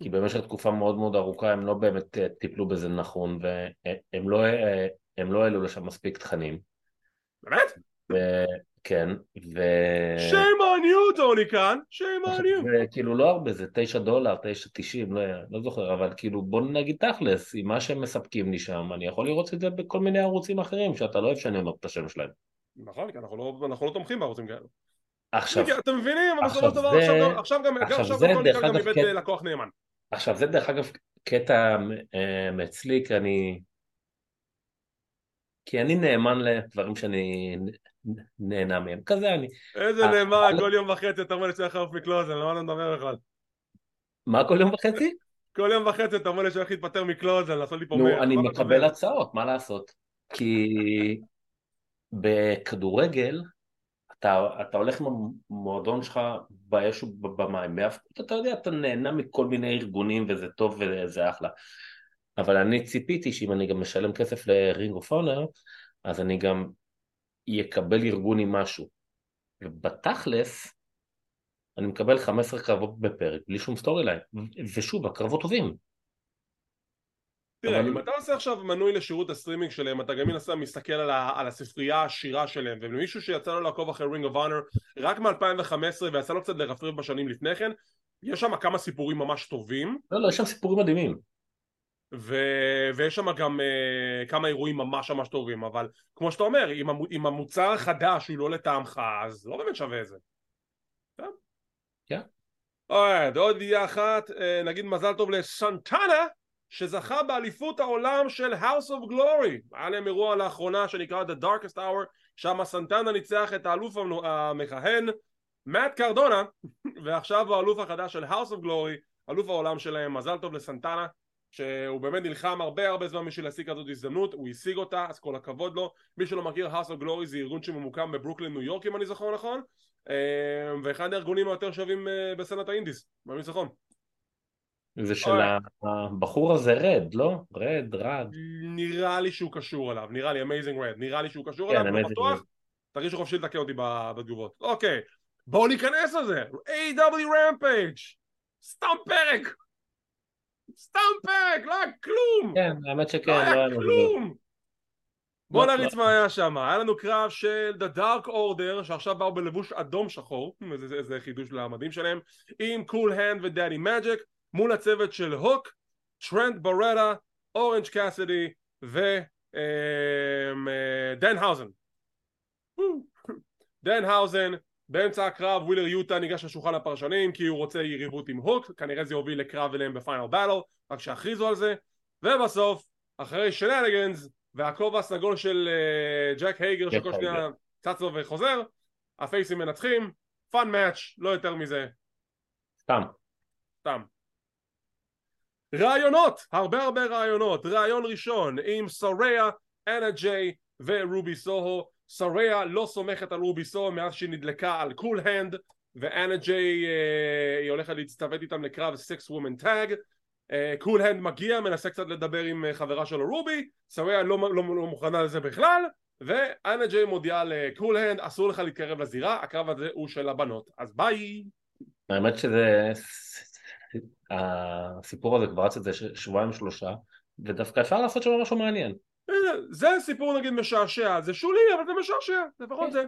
כי במשך תקופה מאוד מאוד ארוכה הם לא באמת אה, טיפלו בזה נכון, והם לא, אה, הם לא העלו לשם מספיק תכנים. באמת? ו- כן, ו... shame on you טוני קאן, shame on you. וכאילו לא הרבה, זה תשע דולר, תשע תשעים, לא, לא זוכר, אבל כאילו בוא נגיד תכלס, עם מה שהם מספקים לי שם, אני יכול לראות את זה בכל מיני ערוצים אחרים, שאתה לא אוהב שאני אומר את השם שלהם. נכון, כי אנחנו לא, אנחנו לא תומכים בערוצים כאלה. עכשיו, אתם מבינים? אבל עכשיו בסופו של דבר עכשיו גם- עכשיו גם עכשיו עכשיו גם איבד כן. אה, לקוח נאמן. עכשיו זה דרך אגב קטע אה, מאצלי, כי אני... כי אני נאמן לדברים שאני נהנה מהם, כזה אני. איזה אה, נאמן, כל יום וחצי אתה אומר לי שאני חייב מקלוזן, למה אתה מדבר בכלל? מה כל יום וחצי? כל יום וחצי אתה אומר לי שאני הולך להתפטר מקלוזן, לעשות לי פה. נו, אני מקבל? הצעות, מה לעשות? כי בכדורגל, אתה, אתה הולך עם המועדון שלך באש ובמים, אתה יודע, אתה נהנה מכל מיני ארגונים וזה טוב וזה אחלה. אבל אני ציפיתי שאם אני גם משלם כסף לרינג אוף אונר, אז אני גם יקבל ארגון עם משהו. ובתכלס, אני מקבל 15 קרבות בפרק, בלי שום story line. ושוב, הקרבות טובים. תראה, אבל- אם אתה עושה עכשיו מנוי לשירות הסטרימינג שלהם, אתה גם מן הסתם מסתכל על, ה- על הספרייה העשירה שלהם, ולמישהו שיצא לו לעקוב אחרי Ring of Honor רק מ-2015 ויצא לו קצת לרפרף בשנים לפני כן, יש שם כמה סיפורים ממש טובים, לא, לא, יש שם סיפורים מדהימים. ו... ויש שם גם uh, כמה אירועים ממש ממש טובים, אבל כמו שאתה אומר, אם, המו... אם המוצר החדש הוא לא לטעמך, אז לא באמת שווה את זה. כן. כן. אוהד, עוד ידיעה אחת, אה, נגיד מזל טוב לסנטנה, שזכה באליפות העולם של House of Glory. היה להם אירוע לאחרונה שנקרא The Darkest Hour, שם סנטנה ניצח את האלוף המכהן, מאט קרדונה, <laughs> ועכשיו הוא האלוף החדש של House of Glory, אלוף העולם שלהם, מזל טוב לסנטנה. שהוא באמת נלחם הרבה הרבה זמן בשביל להשיג כזאת הזדמנות, הוא השיג אותה, אז כל הכבוד לו. מי שלא מכיר, House of Glory זה ארגון שממוקם בברוקלין, ניו יורק, אם אני זוכר נכון, אה, ואחד הארגונים היותר שווים אה, בסצנת ה indies, נכון. זה של. הבחור הזה רד, לא? רד, רד. נראה לי שהוא קשור אליו, נראה לי Amazing Red, נראה לי שהוא קשור כן, אליו, Amazing בטוח. תרגישו חופשי לתקן אותי בתגובות. אוקיי, בואו ניכנס לזה, AEW Rampage, סתם פרק, סתם פרק, לא היה כלום. כן, האמת שכן, לא לא היה לנו כלום! בוא לא, נריץ לא. מה היה שם, היה לנו קרב של The Dark Order שעכשיו באו בלבוש אדום שחור, זה, חידוש למדים שלהם, עם קול האנד ודני מג'יק, מול הצוות של הוק, טרנט ברטה, אורנג' קאסידי ודן האוזן. דנהאוזן, באמצע הקרב ווילר יוטה ניגש לשולחן הפרשנים כי הוא רוצה יריבות עם הוק, כנראה זה יוביל לקרב אליהם ב Final Battle, רק שיכריזו על זה, ובסוף, אחרי shenanigans והכובע הסגול של אה, ג'ק הייגר שכל שנייה הייגר. צץ לו וחוזר, הפייסים מנצחים, fun match, לא יותר מזה, סתם. סתם. ראיונות, הרבה הרבה ראיונות, ראיון ראשון עם סראיה, אנה ג'יי ורובי סוהו, סראיה לא סומכת על רובי סוהו מאז שהיא נדלקה על קול האנד ואנה ג'יי אה, היא הולכת להצטוות איתם לקרב סקס וומן טאג קול הנד מגיע מנסה קצת לדבר עם אה, חברה שלו רובי. סראיה לא, לא, לא מוכנה לזה בכלל ואנה ג'יי מודיעה לקול האנד אסור לך להתקרב לזירה הקרב הזה הוא של הבנות. אז ביי. האמת שזה... הסיפור הזה כבר רץ את זה שבועיים שלושה, ודווקא אפשר לעשות שם משהו מעניין. זה סיפור נגיד משעשע, זה שולי אבל זה משעשע, לפחות. זה.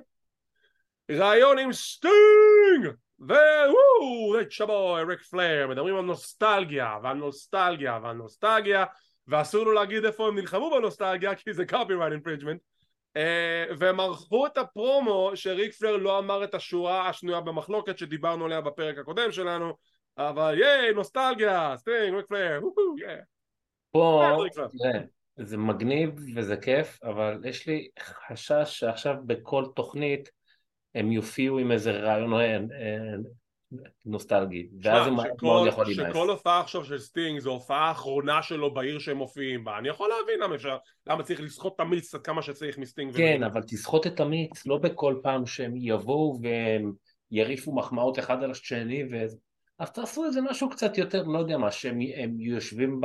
ראיון עם סטינג! ווואו, nature boy, ריק פלייר, מדברים על נוסטלגיה, ועל נוסטלגיה, ועל נוסטלגיה, ואסור לו להגיד איפה הם נלחמו בנוסטלגיה כי זה copyright infringement. Uh, והם ערכו את הפרומו שריק פלייר לא אמר את השורה השנויה במחלוקת שדיברנו עליה בפרק הקודם שלנו אבל ייי נוסטלגיה סטינג ריק פלר וואו, ייי. פה זה מגניב וזה כיף, אבל יש לי חשש שעכשיו בכל תוכנית הם יופיעו עם איזה ראיון אה, אה, נוסטלגי, ואז שמע, מאוד שכל, יכול להימאס. שכל הופעה עכשיו של סטינג זו הופעה האחרונה שלו בעיר שהם מופיעים בה אני יכול להבין למה אפשר למה צריך לסחוט את המיץ עד כמה שצריך מסטינג כן, אבל תסחוט את המיץ, לא בכל פעם שהם יבואו והם יריפו מחמאות אחד על השני. אז תעשו איזה משהו קצת יותר, לא יודע מה, שהם יושבים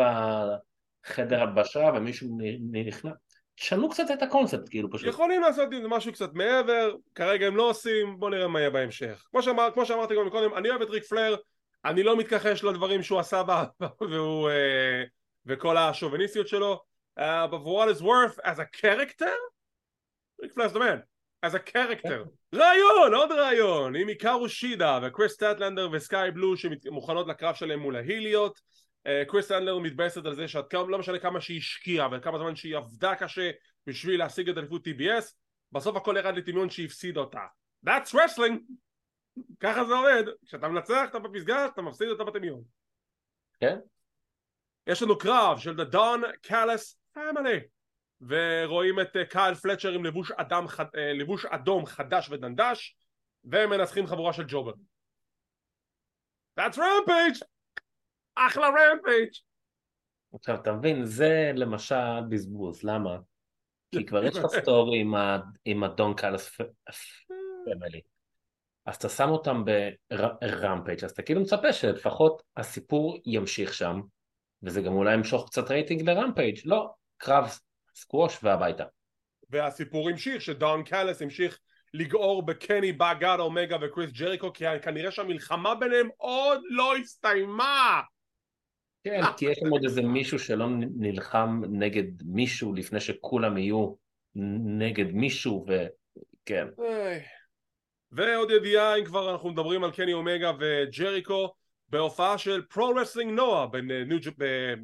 בחדר הלבשה ומישהו נכנס, תשנו קצת את הקונספט כאילו פשוט. יכולים לעשות עם זה משהו קצת מעבר, כרגע הם לא עושים, בוא נראה מה יהיה בהמשך. כמו, שאמר, כמו שאמרתי גם קודם, אני אוהב את ריק פלר, אני לא מתכחש לדברים שהוא עשה בה, <laughs> והוא, uh, וכל השוביניסטיות שלו, uh, but what is worth as a character, ריק פלר זה man, as a character. רעיון, עוד רעיון, עם עיקרו שידה וקריס סטטלנדר וסקאי בלו שמוכנות לקרב שלהם מול ההיליות. קריס סטטלנדר מתבאסת על זה שעד כמה, לא משנה כמה שהיא השקיעה וכמה זמן שהיא עבדה קשה בשביל להשיג את אליפות TBS, בסוף הכל ירד לטמיון שהיא הפסידה אותה. That's wrestling! ככה זה עובד, כשאתה מנצח אתה בפסגה, אתה מפסיד אותה בטמיון. כן. יש לנו קרב של The Don Callis Family ורואים את אה, קייל פלצ'ר עם לבוש, אדם, אה, לבוש אדום חדש ודנדש והם מנצחים חבורה של jobber. That's rampage! אחלה רמפייג'! עכשיו אתה מבין, זה למשל בזבוז, למה? כי כבר יש לך <laughs> story עם, עם ה Don Callis Family אז אתה שם אותם ברמפייג' אז אתה כאילו מצפה שלפחות הסיפור ימשיך שם וזה גם אולי ימשוך קצת רייטינג לרמפייג' לא, קרב סקווש והביתה. והסיפור המשיך, שדון קאליס המשיך לגעור בקני באגאד אומגה וקריס ג'ריקו כי כנראה שהמלחמה ביניהם עוד לא הסתיימה כן, כי יש שם עוד איזה מישהו שלא נלחם נגד מישהו לפני שכולם יהיו נגד מישהו וכן. ועוד ידיעה אם כבר אנחנו מדברים על קני אומגה וג'ריקו בהופעה של פרו-רסלינג נועה,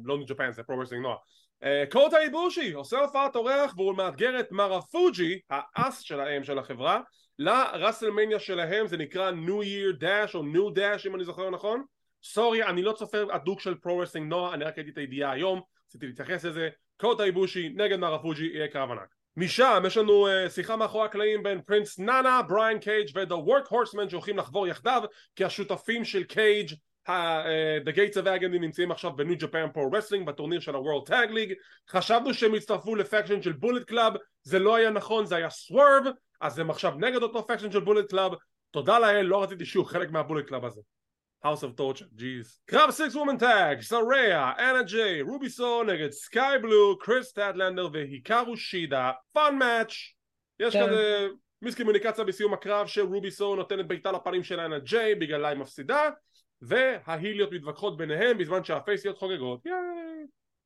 לא ניו ג'פן זה פרו-רסלינג נועה אה, קוטה איבושי עושה הופעת אורח והוא מאתגר את מרופוג'י, ה ace שלהם של החברה, לראסלמניה שלהם, זה נקרא New Year Dash או New Dash אם אני זוכר נכון. sorry, אני לא צופה הדוק של פרו-רסלינג נועה, אני רק ראיתי את הידיעה היום, רציתי להתייחס לזה. קוטה איבושי נגד מרופוג'י יהיה קרב ענק. משם יש לנו uh, שיחה מאחורי הקלעים בין פרינס נאנה, בריין קייג' ו-The Work Horseman שהולכים לחבור יחדיו כי השותפים של קייג' אה, The Gates of Agony נמצאים עכשיו בניו ג'פן פרו רסלינג בטורניר של ה-World Tag League חשבנו שהם יצטרפו ל faction של בולט קלאב זה לא היה נכון זה היה swerve אז הם עכשיו נגד אותו faction של בולט קלאב תודה לאל לא רציתי שיהיו חלק מהבולט קלאב הזה House of Torture, jeez. קרב six woman tag, סריה, אנה ג'יי, רובי סוהו נגד סקאי בלו, קריס סטטלנדר והיקארו שידה, fun match יש כן. כזה מיסקומוניקציה בסיום הקרב שרוביסו נותנת בעיטה לפנים של אנה ג'יי בגללה היא מפסידה וההיליות מתווכחות ביניהם בזמן שהפייסיות חוגגות. ייי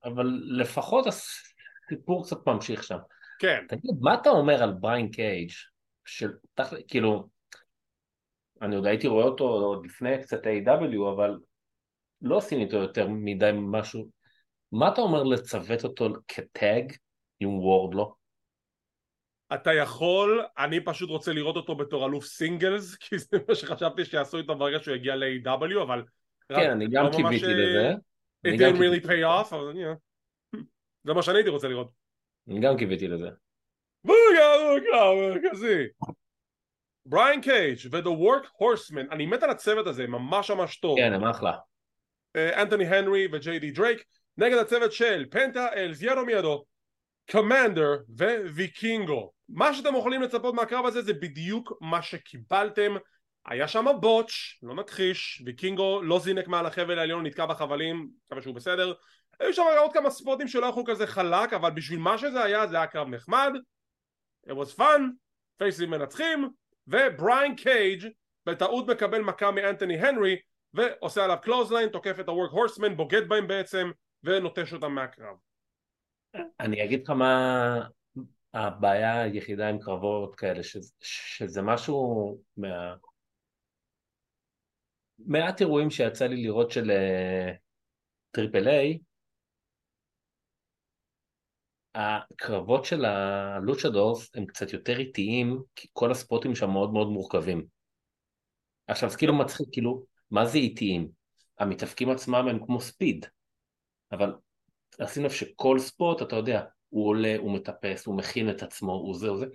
אבל לפחות הסיפור קצת ממשיך שם. כן. תגיד מה אתה אומר על בריין קייג' של כאילו אני עוד הייתי רואה אותו עוד לפני קצת A.W אבל לא עושים איתו יותר מדי משהו מה אתה אומר לצוות אותו כטאג עם וורדלו? אתה יכול, אני פשוט רוצה לראות אותו בתור אלוף singles, <laughs> כי זה מה שחשבתי שיעשו איתו ברגע שהוא יגיע ל- AEW, אבל... כן, אני גם לא קיוויתי לזה. It didn't really pay off, אבל yeah. זה מה שאני הייתי רוצה לראות. אני גם קיוויתי לזה. מרכזי. בריין קייג' ו-The Work Horseman, אני מת על הצוות הזה, ממש ממש טוב. כן, הם אחלה. אנתוני הנרי וג'יי די דרייק, נגד הצוות של פנטה אלזיירו מידו, קומנדר וויקינגו. מה שאתם יכולים לצפות מהקרב הזה זה בדיוק מה שקיבלתם היה שם בוטש, לא נכחיש, ויקינגו לא זינק מעל החבל העליון, נתקע בחבלים, מקווה שהוא בסדר היו שם עוד כמה ספוטים שלא הלכו כזה חלק, אבל בשביל מה שזה היה, זה היה קרב נחמד It was fun, פייסים מנצחים, ובריין קייג' בטעות מקבל מכה מאנתוני הנרי ועושה עליו clothesline, תוקף את הוורק הורסמן, בוגד בהם בעצם ונוטש אותם מהקרב. אני אגיד לך מה הבעיה היחידה עם קרבות כאלה, שזה, שזה משהו מה... מעט אירועים שיצא לי לראות של טריפל uh, איי, הקרבות של הלוצ'דורס הם קצת יותר איטיים, כי כל הספוטים שם מאוד מאוד מורכבים. עכשיו זה כאילו מצחיק, כאילו, מה זה איטיים? המתאפקים עצמם הם כמו ספיד, אבל לב שכל ספוט, אתה יודע, הוא עולה, הוא מטפס, הוא מכין את עצמו, הוא זה, הוא זה.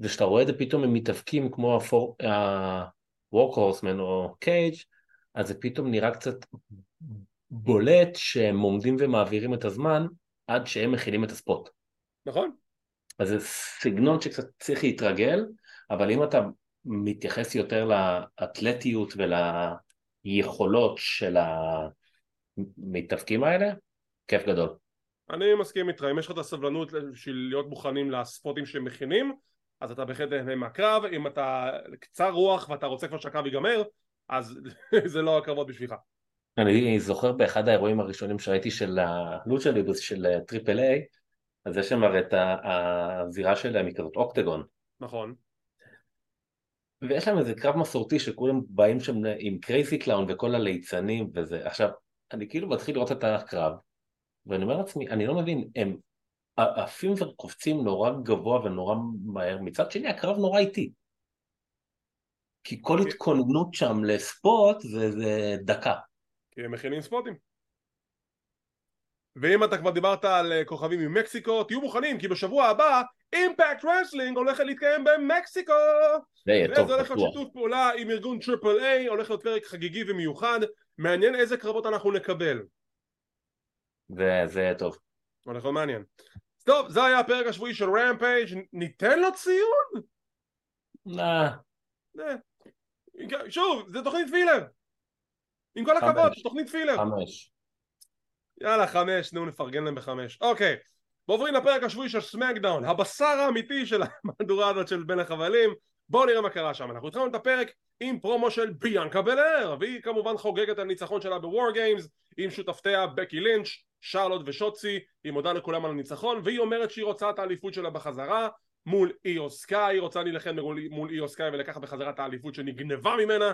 וכשאתה רואה את זה פתאום הם מתאבקים כמו ה-Walk או קייג', אז זה פתאום נראה קצת בולט שהם עומדים ומעבירים את הזמן עד שהם מכינים את הספוט. נכון. אז זה סגנון שקצת צריך להתרגל, אבל אם אתה מתייחס יותר לאתלטיות וליכולות של המתאבקים האלה, כיף גדול. אני מסכים איתך, אם יש לך את הסבלנות בשביל להיות מוכנים לספוטים שהם מכינים אז אתה בהחלט נהנה מהקרב, אם אתה קצר רוח ואתה רוצה כבר שהקרב ייגמר אז <laughs> זה לא הקרבות בשבילך. אני זוכר באחד האירועים הראשונים שראיתי של הלוצ'ה ליברה של טריפל איי אז יש שם הרי את הזירה שלהם היא כזאת octagon. נכון. ויש להם איזה קרב מסורתי שכולם באים שם עם קרייזי קלאון וכל הליצנים וזה. עכשיו, אני כאילו מתחיל לראות את הקרב ואני אומר לעצמי, אני לא מבין, הם עפים וקופצים נורא גבוה ונורא מהר, מצד שני הקרב נורא איטי. כי כל אוקיי. התכוננות שם ל spot זה, זה דקה. כי הם מכינים ספוטים. ואם אתה כבר דיברת על אה, כוכבים ממקסיקו, תהיו מוכנים כי בשבוע הבא אימפקט רסלינג הולכת להתקיים במקסיקו! זה יהיה טוב, וזה הולך להיות בטוח. שיתוף פעולה עם ארגון טריפל איי, הולך להיות פרק חגיגי ומיוחד, מעניין איזה קרבות אנחנו נקבל. וזה יהיה טוב. הולך להיות מעניין. טוב, זה היה הפרק השבועי של רמפייג', ניתן לו ציון? אה, שוב, זה תוכנית filler. עם כל. הכבוד, תוכנית filler. חמש. יאללה, חמש, נו נפרגן להם בחמש. אוקיי, ועוברים לפרק השבועי של סמקדאון, הבשר האמיתי של המהדורה הזאת של בין החבלים. בואו נראה מה קרה שם. אנחנו התחלנו את הפרק עם פרומו של ביאנקה בלר, והיא כמובן חוגגת על ניצחון שלה בוור גיימס, עם שותפתיה בקי לינץ', שרלוט ושוצי, היא מודה לכולם על הניצחון, והיא אומרת שהיא רוצה את האליפות שלה בחזרה, מול איו סקאי, היא רוצה להילחם מול, מול איו סקאי ולקחת בחזרה את האליפות שנגנבה ממנה.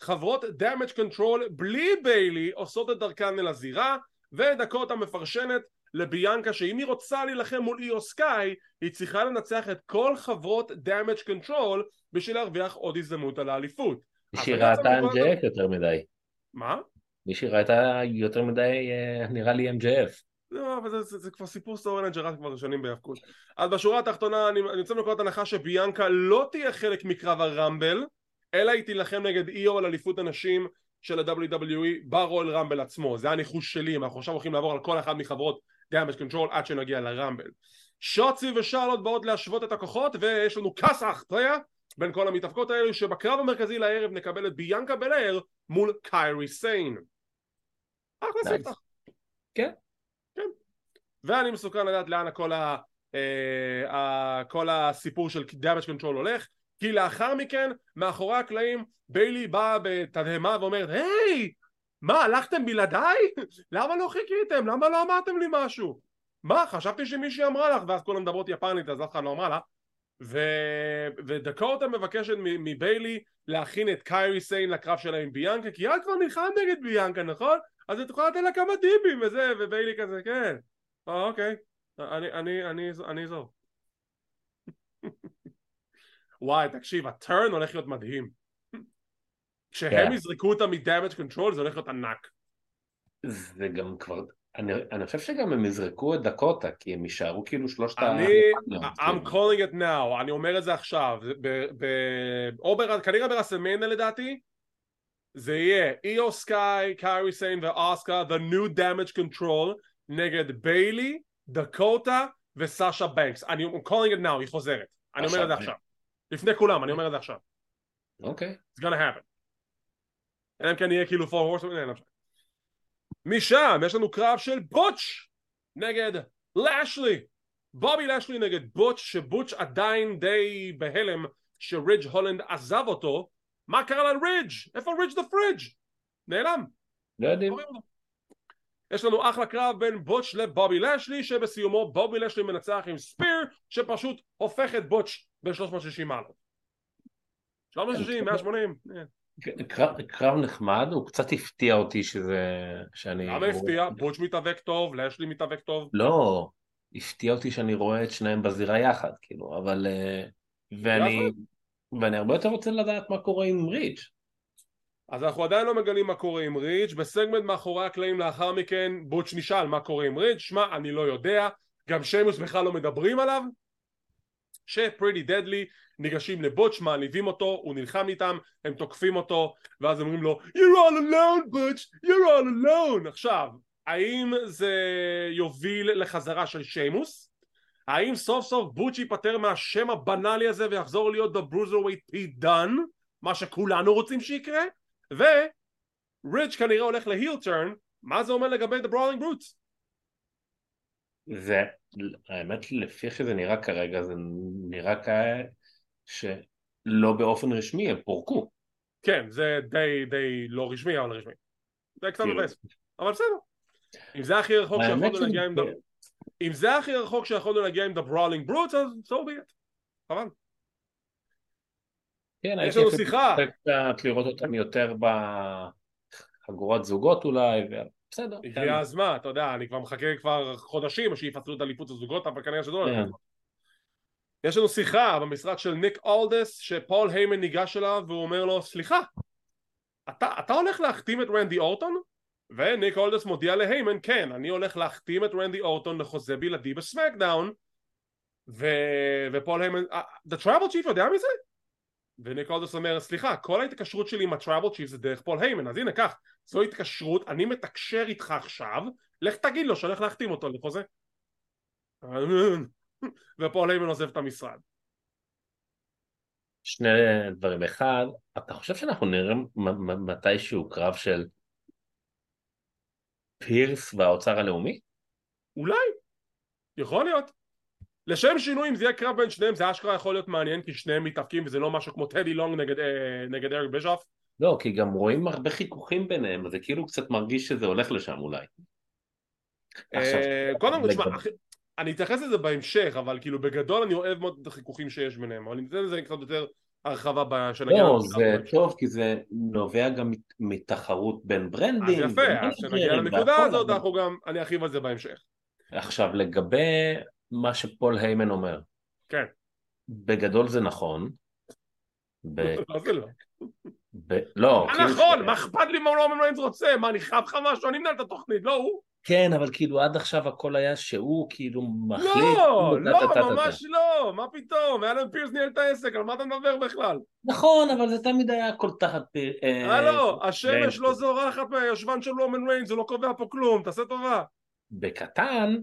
חברות דאמג' קונטרול בלי ביילי עושות את דרכן אל הזירה, ודקוטה מפרשנת לביאנקה שאם היא רוצה להילחם מול איו סקאי היא צריכה לנצח את כל חברות דאמג' קונטרול בשביל להרוויח עוד הזדמנות על האליפות. מישהי ראתה MJF יותר מדי. מה? מישהי ראתה יותר מדי, אה, נראה לי MJF. לא, אבל זה, זה, זה כבר סיפור storyline שרץ כבר שנים בהיאבקות. אז בשורה התחתונה אני, אני יוצא מנקודת הנחה שביאנקה לא תהיה חלק מקרב הרמבל, אלא היא תילחם נגד איו על אליפות הנשים של ה-WWE ברול רמבל עצמו. זה הניחוש שלי, אם אנחנו עכשיו הולכים לעבור על כל אחת מחברות דאמג' קונטרול עד שנגיע לרמבל. שוצי ושרלוט באות להשוות את הכוחות ויש לנו כסח, אתה יודע? בין כל המתאבקות האלו שבקרב המרכזי לערב נקבל את ביאנקה בלר מול קיירי סיין. אחלה. ספתח. כן. כן. ואני מסוקרן לדעת לאן כל, אה, ה, כל הסיפור של damage control הולך כי לאחר מכן מאחורי הקלעים ביילי באה בתדהמה ואומרת היי מה הלכתם בלעדיי? למה לא חיכיתם? למה לא אמרתם לי משהו? מה חשבתי שמישהי אמרה לך ואז כולם מדברות יפנית אז אף אחד לא אמרה לה ו... ודקוטה מבקשת מביילי להכין את קיירי סיין לקרב שלה עם ביאנקה כי את כבר נלחם נגד ביאנקה נכון? אז את יכולה לתת לה כמה דיבים וזה וביילי כזה כן אה אוקיי אני אני אני אני אזור <laughs> וואי תקשיב ה turn הולך להיות מדהים. כשהם כן. יזרקו אותה מדאמג' קונטרול זה הולך להיות ענק. זה גם כבר, אני, אני חושב שגם הם יזרקו את דקוטה, כי הם יישארו כאילו שלושת ה... אני, I'm calling it now, אני אומר את זה עכשיו, ב- ב- או בר- כנראה ברסלמניה לדעתי, זה יהיה איו סקאי, קיירי סיין ואוסקה, the new damage control, נגד ביילי, דקוטה וסאשה בנקס, אני I'm calling it now, היא חוזרת, אני אומר את זה עכשיו, לפני כולם, אני אומר את זה עכשיו, אוקיי. it's gonna happen, אלא אם כן יהיה כאילו four horsemen, אין, לא משנה. משם יש לנו קרב של בוטש נגד לאשלי בובי לאשלי נגד בוטש שבוטש עדיין די בהלם שרידג' הולנד עזב אותו מה קרה לרידג'? איפה רידג' דה פרידג'? נעלם לא יודעים. יש לנו אחלה קרב בין בוטש לבובי לאשלי שבסיומו בובי לאשלי מנצח עם ספיר שפשוט הופך את בוטש ב-360 מעלות 360, 180 אה. קרב, קרב נחמד, הוא קצת הפתיע אותי שזה... שאני... למה הפתיע? בוטש מתאבק טוב, לאשלי מתאבק טוב לא, הפתיע אותי שאני רואה את שניהם בזירה יחד, כאילו, אבל... אה, ואני... ואני הרבה יותר רוצה לדעת מה קורה עם ריץ'. אז אנחנו עדיין לא מגלים מה קורה עם ריץ', בסגמנט מאחורי הקלעים לאחר מכן בוטש נשאל מה קורה עם ריץ', שמע אני לא יודע, גם שיימוס בכלל לא מדברים עליו שפריטי דדלי ניגשים לבוטש, מעליבים אותו, הוא נלחם איתם, הם תוקפים אותו ואז אומרים לו You're all alone בוטש, you're all alone עכשיו, האם זה יוביל לחזרה של שיימוס? האם סוף סוף בוצ'י ייפטר מהשם הבנאלי הזה ויחזור להיות Bruiserweight P Done מה שכולנו רוצים שיקרה וריץ' כנראה הולך להיל טרן מה זה אומר לגבי The Brawling Brutes? זה, האמת לפי איך שזה נראה כרגע זה נראה כאלה שלא באופן רשמי הם פורקו. כן זה די די לא רשמי אבל רשמי. זה קצת כאילו. מבאס. אבל בסדר. אם זה הכי רחוק שיכולנו להגיע עם אם זה הכי רחוק שיכולנו להגיע עם The Brawling Brutes אז so be it. חבל. כן, יש הייתי לנו שיחה. מצפה קצת לראות אותם יותר בחגורת זוגות אולי, בסדר. הגיע הזמן, אתה יודע, אני כבר מחכה כבר חודשים שיפצלו את אליפות הזוגות, אבל כנראה שזה לא הולך כן. יש לנו שיחה במשרד של ניק אולדס, שפול היימן ניגש אליו והוא אומר לו, סליחה, אתה, אתה הולך להחתים את רנדי אורטון? וניק אולדיס מודיע להיימן, כן, אני הולך להחתים את רנדי אורטון לחוזה בלעדי בסמקדאון, ו... ופול היימן, "אה, The Tribal Chief יודע מזה? וניק אולדיס אומר, סליחה, כל ההתקשרות שלי עם ה-Tribal Chief זה דרך פול היימן, אז הנה, קח, זו התקשרות, אני מתקשר איתך עכשיו, לך תגיד לו שהולך להחתים אותו לחוזה. ופול היימן עוזב את המשרד. שני דברים. אחד, אתה חושב שאנחנו נראה מתישהו קרב של פירס והאוצר הלאומי? אולי, יכול להיות. לשם שינוי אם זה יהיה קרב בין שניהם זה אשכרה יכול להיות מעניין כי שניהם מתאפקים וזה לא משהו כמו טדי לונג נגד, אה, נגד אריק בישוף לא, כי גם רואים הרבה חיכוכים ביניהם, אז זה כאילו קצת מרגיש שזה הולך לשם אולי. עכשיו, אה, קודם כל, תשמע, אני אתייחס לזה בהמשך אבל כאילו בגדול אני אוהב מאוד את החיכוכים שיש ביניהם אבל ניתן לזה קצת יותר הרחבה כשנגיע לא, זה. טוב, כי זה נובע גם מת- מתחרות בין אז ברנדים. יפה, אז כשנגיע לנקודה הזאת אנחנו גם, אני ארחיב על זה בהמשך. עכשיו, לגבי מה שפול היימן אומר, כן. בגדול זה נכון. ב... לא, זה לא. ב... לא, מה כאילו נכון, מה אכפת לי מה רומן ריינס רוצה? מה, אני חייב לך משהו? אני מנהל את התוכנית, לא הוא. כן, אבל כאילו עד עכשיו הכל היה שהוא כאילו מחליט. לא, לא, ממש לא, מה פתאום? אדם פירס ניהל את העסק, על מה אתה מדבר בכלל? נכון, אבל זה תמיד היה הכל תחת... אה, הלו, השמש ריינס. לא זורחת מהישבן של רומן ריינס, הוא לא קובע פה כלום, תעשה טובה. בקטן,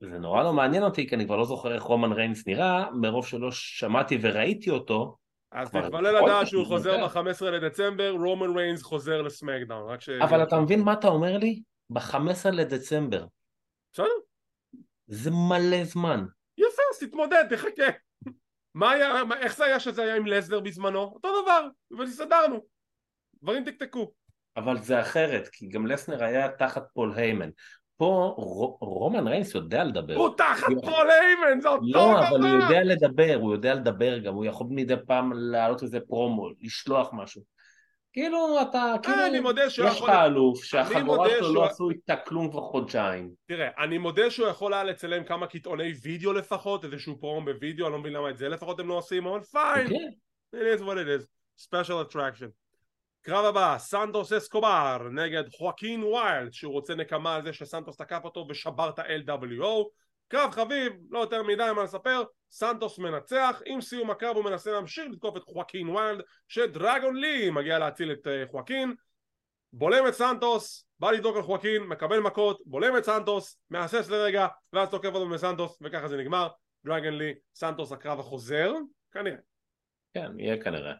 זה נורא לא מעניין אותי, כי אני כבר לא זוכר איך רומן ריינס נראה, מרוב שלא שמעתי וראיתי אותו. אז תתפלא לדעת שהוא חוזר זה. ב-15 לדצמבר, רומן ריינס חוזר לסמקדאון, רק ש... אבל אתה מבין מה אתה אומר לי? ב-15 לדצמבר. בסדר, זה מלא זמן. יפה, אז תתמודד, תחכה. מה היה, מה- איך זה היה שזה היה עם לסנר בזמנו? אותו דבר, והסתדרנו. דברים תקתקו. אבל זה אחרת, כי גם לסנר היה תחת פול היימן. פה רו- רומן ריינס יודע לדבר. הוא תחת. פול היימן, זה אותו לא, אבל הוא דבר. יודע לדבר, הוא יודע לדבר גם, הוא יכול מדי פעם להעלות איזה פרומו, לשלוח משהו. כאילו, אתה, כאילו, אני מודה שהוא יש לך אלוף שהחבורה מודה שלו לא עשו איתה כלום כבר חודשיים. תראה, אני מודה שהוא יכול היה לצלם כמה קטעי וידאו לפחות, איזשהו פרומו בווידאו, אני לא מבין למה את זה לפחות הם לא עושים, אבל fine, כן, it is what it is, special attraction. קרב הבא, סנטוס אסקובר נגד חואקין ויילד, שהוא רוצה נקמה על זה שסנטוס תקף אותו ושבר את ה-LWO. קרב חביב, לא יותר מדי מה לספר, סנטוס מנצח, עם סיום הקרב הוא מנסה להמשיך לתקוף את חואקין ויילד, שדרגון לי מגיע להציל את אה, חואקין, בולם את סנטוס, בא לדרוך על חואקין, מקבל מכות, בולם את סנטוס, מהסס לרגע, ואז תוקף אותו סנטוס, וככה זה נגמר. דרגון לי, סנטוס הקרב החוזר, כנראה. כן, יהיה כנראה.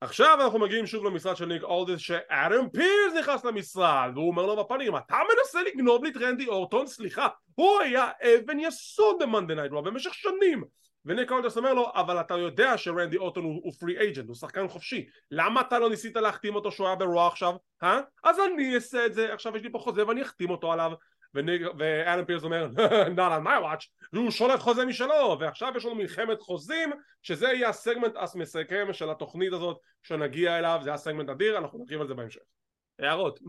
עכשיו אנחנו מגיעים שוב למשרד של ניק אולדיס שאדם פירס נכנס למשרד והוא אומר לו בפנים אתה מנסה לגנוב לי את רנדי אורטון סליחה הוא היה אבן יסוד ב Monday Night במשך שנים וניק אולדיס אומר לו אבל אתה יודע שרנדי אורטון הוא, הוא free agent הוא שחקן חופשי למה אתה לא ניסית להחתים אותו שהוא היה ב Raw עכשיו? אה? אז אני אעשה את זה עכשיו יש לי פה חוזה ואני אחתים אותו עליו ואדם פירס אומר <laughs> not on my watch. והוא שולף חוזה משלו ועכשיו יש לנו מלחמת חוזים שזה יהיה הסגמנט המסכם של התוכנית הזאת כשנגיע אליו זה היה סגמנט אדיר אנחנו נרחיב על זה בהמשך. הערות?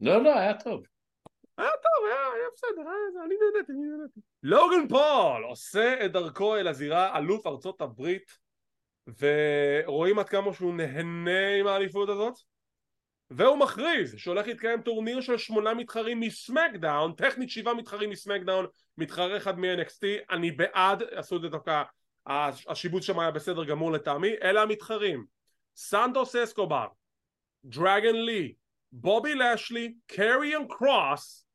לא, לא, היה טוב. היה טוב היה, היה בסדר היה, אני נהניתי אני נהניתי. לוגן פול עושה את דרכו אל הזירה אלוף ארצות הברית ורואים עד כמה שהוא נהנה עם האליפות הזאת והוא מכריז שהולך להתקיים טורניר של שמונה מתחרים מסמקדאון טכנית שבעה מתחרים מסמקדאון מתחרה אחד מ-NXT אני בעד עשו את זה דווקא הש- השיבוץ שם היה בסדר גמור לטעמי. אלה המתחרים. סנטוס אסקובר דרגון לי בובי לשלי קריון קרוס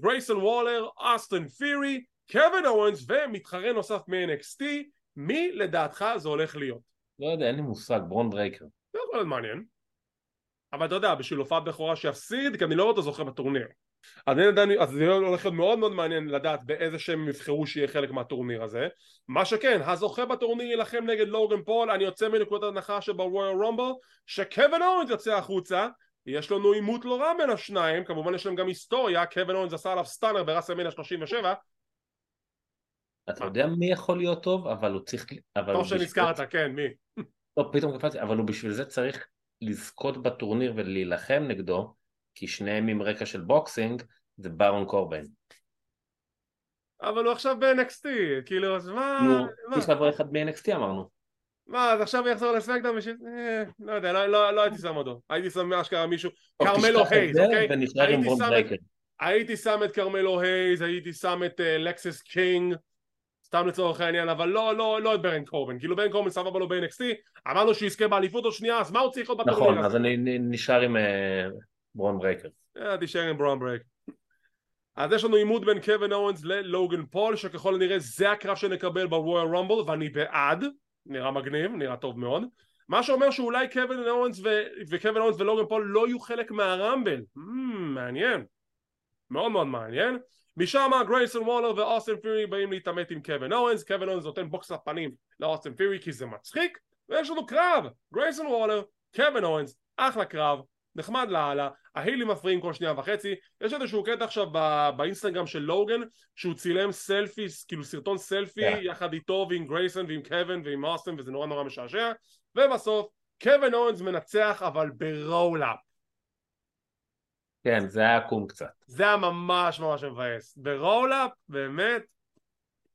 גרייסון וולר, אסטון פירי, קווין אוונס ומתחרה נוסף מ-NXT מי לדעתך זה הולך להיות? לא יודע, אין לי מושג, ברון ברייקר. זה יכול להיות מעניין אבל אתה יודע, בשביל הופעת בכורה שיפסיד, כי אני לא רואה אותו זוכה בטורניר. אז, אני, אז זה הולך להיות מאוד מאוד מעניין לדעת באיזה שם הם יבחרו שיהיה חלק מהטורניר הזה. מה שכן, הזוכה בטורניר יילחם נגד לוגן פול אני יוצא מנקודת הנחה שברויאל רמבל שקווין אוונס יוצא החוצה יש לנו עימות לא רע בין השניים כמובן יש להם גם היסטוריה קווין אוונס עשה עליו stunner ברסלמניה 37 אתה יודע מי יכול להיות טוב, אבל הוא צריך... טוב שנזכרת, כן, מי? לא, פתאום קפצתי, אבל הוא בשביל זה צריך לזכות בטורניר ולהילחם נגדו, כי שניהם עם רקע של boxing, זה בארון קורבין. אבל הוא עכשיו ב-NXT, כאילו, אז מה... נו, צריך לבוא אחד מ-NXT אמרנו. מה, אז עכשיו הוא יחזור לסמקדאון בשביל... אה, לא יודע, לא, לא, לא הייתי שם אותו. הייתי שם אשכרה מישהו... כרמלו הייז, אוקיי? הייתי שם את כרמלו הייז, הייתי שם את לקסיס קינג, סתם לצורך העניין, אבל לא, לא, לא את בארון קורבין, כאילו בארון קורבין סבבה לו ב-NXT, אמרנו שיזכה באליפות עוד שנייה, אז מה הוא צריך עוד בטורניר נכון, אז אני נשאר עם אה, ברון ברייקר. אה, תישאר עם ברון ברייקר. אז יש לנו עימות בין קווין אוונס ללוגן פול, שככל הנראה זה הקרב שנקבל ברויאל רמבל, ואני בעד, נראה מגניב, נראה טוב מאוד. מה שאומר שאולי קווין אוונס וקווין אוונס ולוגן פול לא יהיו חלק מהרמבל. Hmm, מעניין. מאוד מאוד מעניין. משם גרייסון וולר ואוסטין פירי באים להתעמת עם קווין אוונס, קווין אוונס נותן בוקס לפנים לאוסטין פירי כי זה מצחיק, ויש לנו קרב, גרייסון וולר, קווין אוונס, אחלה קרב, נחמד לאללה, ההילים מפריעים כל שנייה וחצי, יש איזשהו קטע עכשיו באינסטגרם של לוגן שהוא צילם סלפי, כאילו סרטון סלפי yeah. יחד איתו ועם גרייסון ועם קווין ועם אוסטין וזה נורא נורא משעשע, ובסוף קווין אוונס מנצח אבל ב roll-up כן, זה היה עקום קצת. זה היה ממש ממש מבאס. ב roll-up, באמת,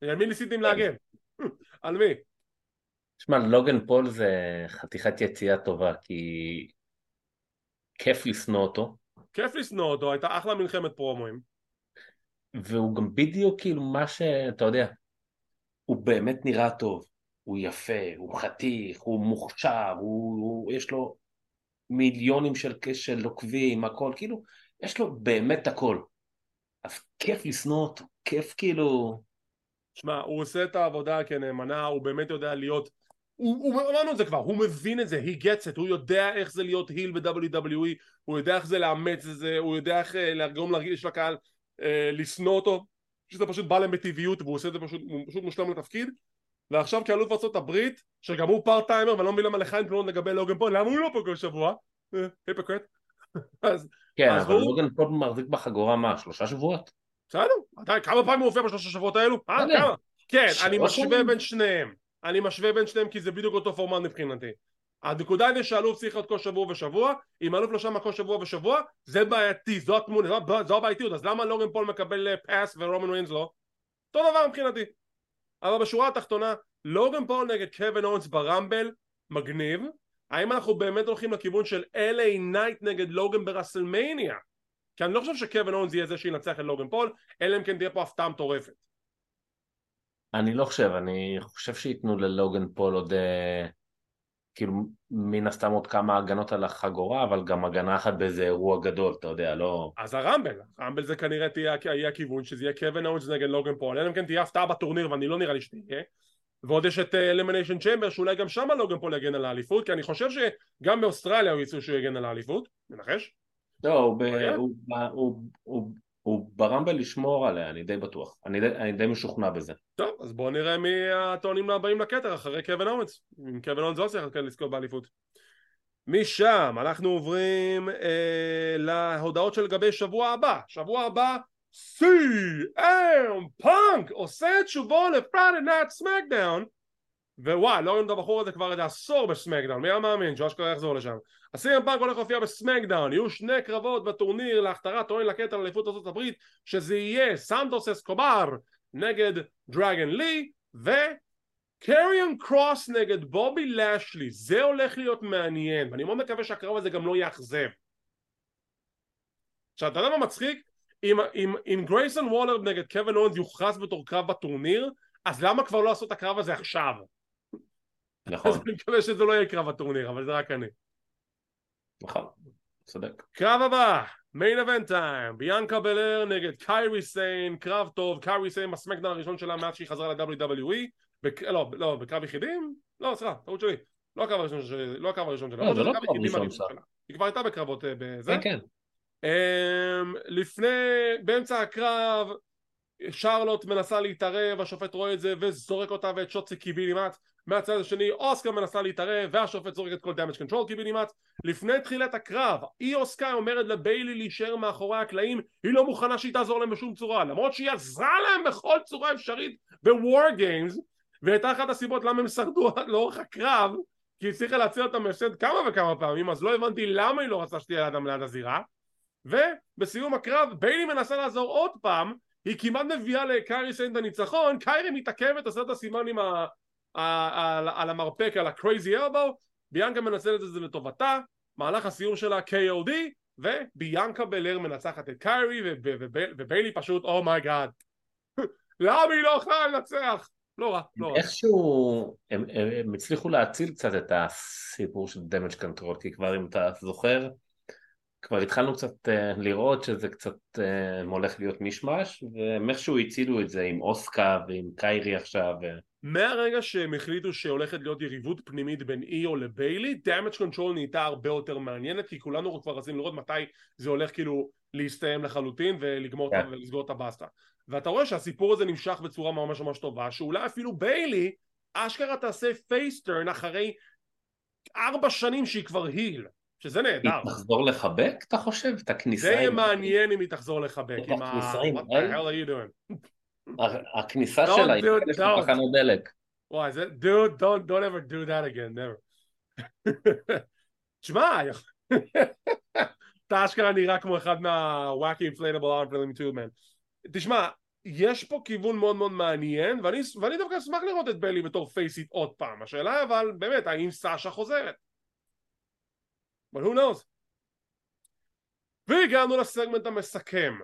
על מי ניסיתם להגן? <laughs> על מי? תשמע, לוגן פול זה חתיכת יציאה טובה, כי כיף לשנוא אותו. כיף לשנוא אותו, הייתה אחלה מלחמת פרומואים. והוא גם בדיוק כאילו מה שאתה יודע, הוא באמת נראה טוב, הוא יפה, הוא חתיך, הוא מוכשר, הוא, הוא יש לו מיליונים של כשל עוקבים, הכל, כאילו, יש לו באמת הכל. אז כיף לשנוא אותו, כיף כאילו... שמע, הוא עושה את העבודה כנאמנה, הוא באמת יודע להיות... הוא, אמרנו את זה כבר, הוא מבין את זה, he gets it, הוא יודע איך זה להיות היל ב-WWE, הוא יודע איך זה לאמץ את זה, הוא יודע איך אה, לגרום להרגיש לקהל אה, לשנוא אותו, שזה פשוט בא להם בטבעיות והוא עושה את זה פשוט, הוא פשוט מושלם לתפקיד ועכשיו כאלוף ארצות הברית, שגם הוא part timer ואני לא מבין למה לך אין תלונות לגבי לוגן פול, למה הוא לא פה כל שבוע? hypocrite. אז, כן, אבל הוא... לוגן פול מחזיק בחגורה מה, שלושה שבועות? בסדר, כמה פעמים הוא הופיע בשלושה שבועות האלו? אה, כמה? כן, אני משווה בין שניהם. אני משווה בין שניהם כי זה בדיוק אותו פורמט מבחינתי. הנקודה היא שאלוף צריך להיות כל שבוע ושבוע, אם אלוף לא שם כל שבוע ושבוע, זה בעייתי, זו התמונה, זו הבעייתיות, אז למה לוגן פול מקבל pass ורומן ריינס לא? אותו דבר מבחינתי. אבל בשורה התחתונה, לוגן פול נגד קווין אוונס ב Rumble, מגניב. האם אנחנו באמת הולכים לכיוון של LA Knight נגד לוגן ב WrestleMania? כי אני לא חושב שקווין אוונס יהיה זה שינצח את לוגן פול, אלא אם כן תהיה פה הפתעה מטורפת. אני לא חושב, אני חושב שייתנו ללוגן פול עוד אה, כאילו מן הסתם עוד כמה הגנות על החגורה, אבל גם הגנה אחת באיזה אירוע גדול, אתה יודע, לא... אז ה Rumble, ה Rumble זה כנראה תהיה, יהיה הכיוון, שזה יהיה קווין אונס נגד לוגן פול, אלא אם כן תהיה הפתעה בטורניר, ואני לא נראה לי שתהיה. ועוד יש את Elimination אה, Chamber, שאולי גם שם לוגן פול יגן על האליפות, כי אני חושב שגם באוסטרליה הוא יצאו שהוא יגן על האליפות, מנחש? לא, הוא, ב... הוא, הוא, הוא, הוא ב Rumble לשמור עליה, אני די בטוח. אני די, אני די משוכנע בזה. טוב, אז בואו נראה מי הטוענים הבאים לכתר אחרי קווין אוונס. אם קווין אוונס לא צריך לזכות באליפות. משם אנחנו עוברים אה, להודעות שלגבי שבוע הבא. שבוע הבא CM פאנק עושה את שובו ל Friday Night SmackDown ווואי, לא רואים את הבחור הזה כבר איזה עשור ב SmackDown, מי המאמין שאשכרה יחזור לשם. הסי.אם פאנק הולך להופיע ב SmackDown, יהיו שני קרבות בטורניר להכתרת טוען לכתר לאליפות ארצות הברית, שזה יהיה סנטוס אסקובר נגד דרגן לי, וקריון קרוס נגד בובי לשלי, זה הולך להיות מעניין, ואני מאוד מקווה שהקרב הזה גם לא יאכזב. עכשיו, אתה יודע מה מצחיק? אם, אם, אם גרייסון וולר נגד קווין אורנס יוכרז בתור קרב בטורניר, אז למה כבר לא לעשות את הקרב הזה עכשיו? נכון. אז אני מקווה שזה לא יהיה קרב הטורניר, אבל זה רק אני. נכון, צודק. קרב הבא, מיין אבנט טיים, ביאנקה בלר נגד קיירי סיין, קרב טוב, קיירי סיין בסמקדאון הראשון שלה מאז שהיא חזרה ל-WWE, בק... לא, לא, בקרב יחידים? לא, סליחה, טעות שלי, לא הקרב הראשון שלה, לא הקרב הראשון שלה, לא, זה לא הקרב קרב הראשון שלה, היא כבר הייתה בקרבות אה, בזה, כן, כן. אמ, לפני, באמצע הקרב, שרלוט מנסה להתערב, השופט רואה את זה וזורק אותה ואת שוצי קיבינימט מהצד השני אסקה מנסה להתערב והשופט זורק את כל Damage Control קיבינימט לפני תחילת הקרב איו סקאי אומרת לביילי להישאר מאחורי הקלעים היא לא מוכנה שהיא תעזור להם בשום צורה למרות שהיא עזרה להם בכל צורה אפשרית ב WarGames והייתה אחת הסיבות למה הם שרדו <laughs> לאורך הקרב כי היא הצליחה להציל אותם מהפסד כמה וכמה פעמים אז לא הבנתי למה היא לא רצתה שתהיה לידם ליד הזירה. ובסיום הקרב ביילי מנסה לעזור עוד פעם היא כמעט מביאה לקיירי סיין את הניצחון, קיירי מתעכבת, עושה את הסימן עם ה... על, על המרפק, על ה-crazy elbow, ביאנקה מנצלת את זה לטובתה, מהלך הסיום שלה KOD, וביאנקה בלר מנצחת את קיירי, וביילי פשוט, oh my god, <laughs> למה היא לא יכולה לנצח? לא רע, לא רע. איכשהו הם, הם, הם הצליחו להציל קצת את הסיפור של Damage Control, כי כבר אם אתה זוכר, כבר התחלנו קצת אה, לראות שזה קצת אה, הולך להיות מישמש, והם איכשהו הצילו את זה עם אסקה ועם קיירי עכשיו. מהרגע שהם החליטו שהולכת להיות יריבות פנימית בין איו לביילי, Damage Control נהייתה הרבה יותר מעניינת, כי כולנו כבר רצינו לראות מתי זה הולך כאילו להסתיים לחלוטין ולגמור yeah. כן. ולסגור את הבאסטה. ואתה רואה שהסיפור הזה נמשך בצורה ממש ממש טובה, שאולי אפילו ביילי אשכרה תעשה face turn אחרי ארבע שנים שהיא כבר heel. שזה נהדר. היא תחזור לחבק, אתה חושב? את הכניסה... זה יהיה מעניין אם היא תחזור לחבק. את הכניסה עם What the hell are you doing? הכניסה שלה היא יש לה תחנות דלק. וואי, זה... dude, don't, don't ever do that again, never. <laughs> תשמע, <laughs> אתה אשכרה נראה כמו אחד מה-wacky inflatable arm filling tube man. תשמע, יש פה כיוון מאוד מאוד מעניין, ואני, ואני דווקא אשמח לראות את בלי בתור פייסיט עוד פעם. השאלה אבל, באמת, האם סאשה חוזרת? But who knows? והגענו לסגמנט המסכם.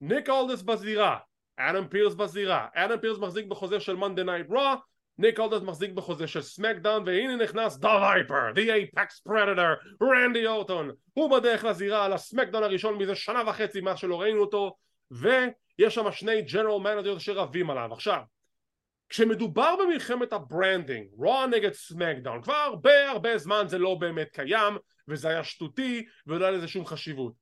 ניק אלדיס בזירה אדם פירס בזירה. אדם פירס מחזיק בחוזה של Monday Night Raw ניק אלדיס מחזיק בחוזה של SmackDown והנה נכנס The Viper The Apex Predator רנדי אורטון. הוא בדרך לזירה על ה SmackDown הראשון מזה שנה וחצי מאז שלא ראינו אותו ויש שם שני general manager שרבים עליו. עכשיו כשמדובר במלחמת ה branding, Raw נגד SmackDown, כבר הרבה הרבה זמן זה לא באמת קיים, וזה היה שטותי, ולא היה לזה שום חשיבות.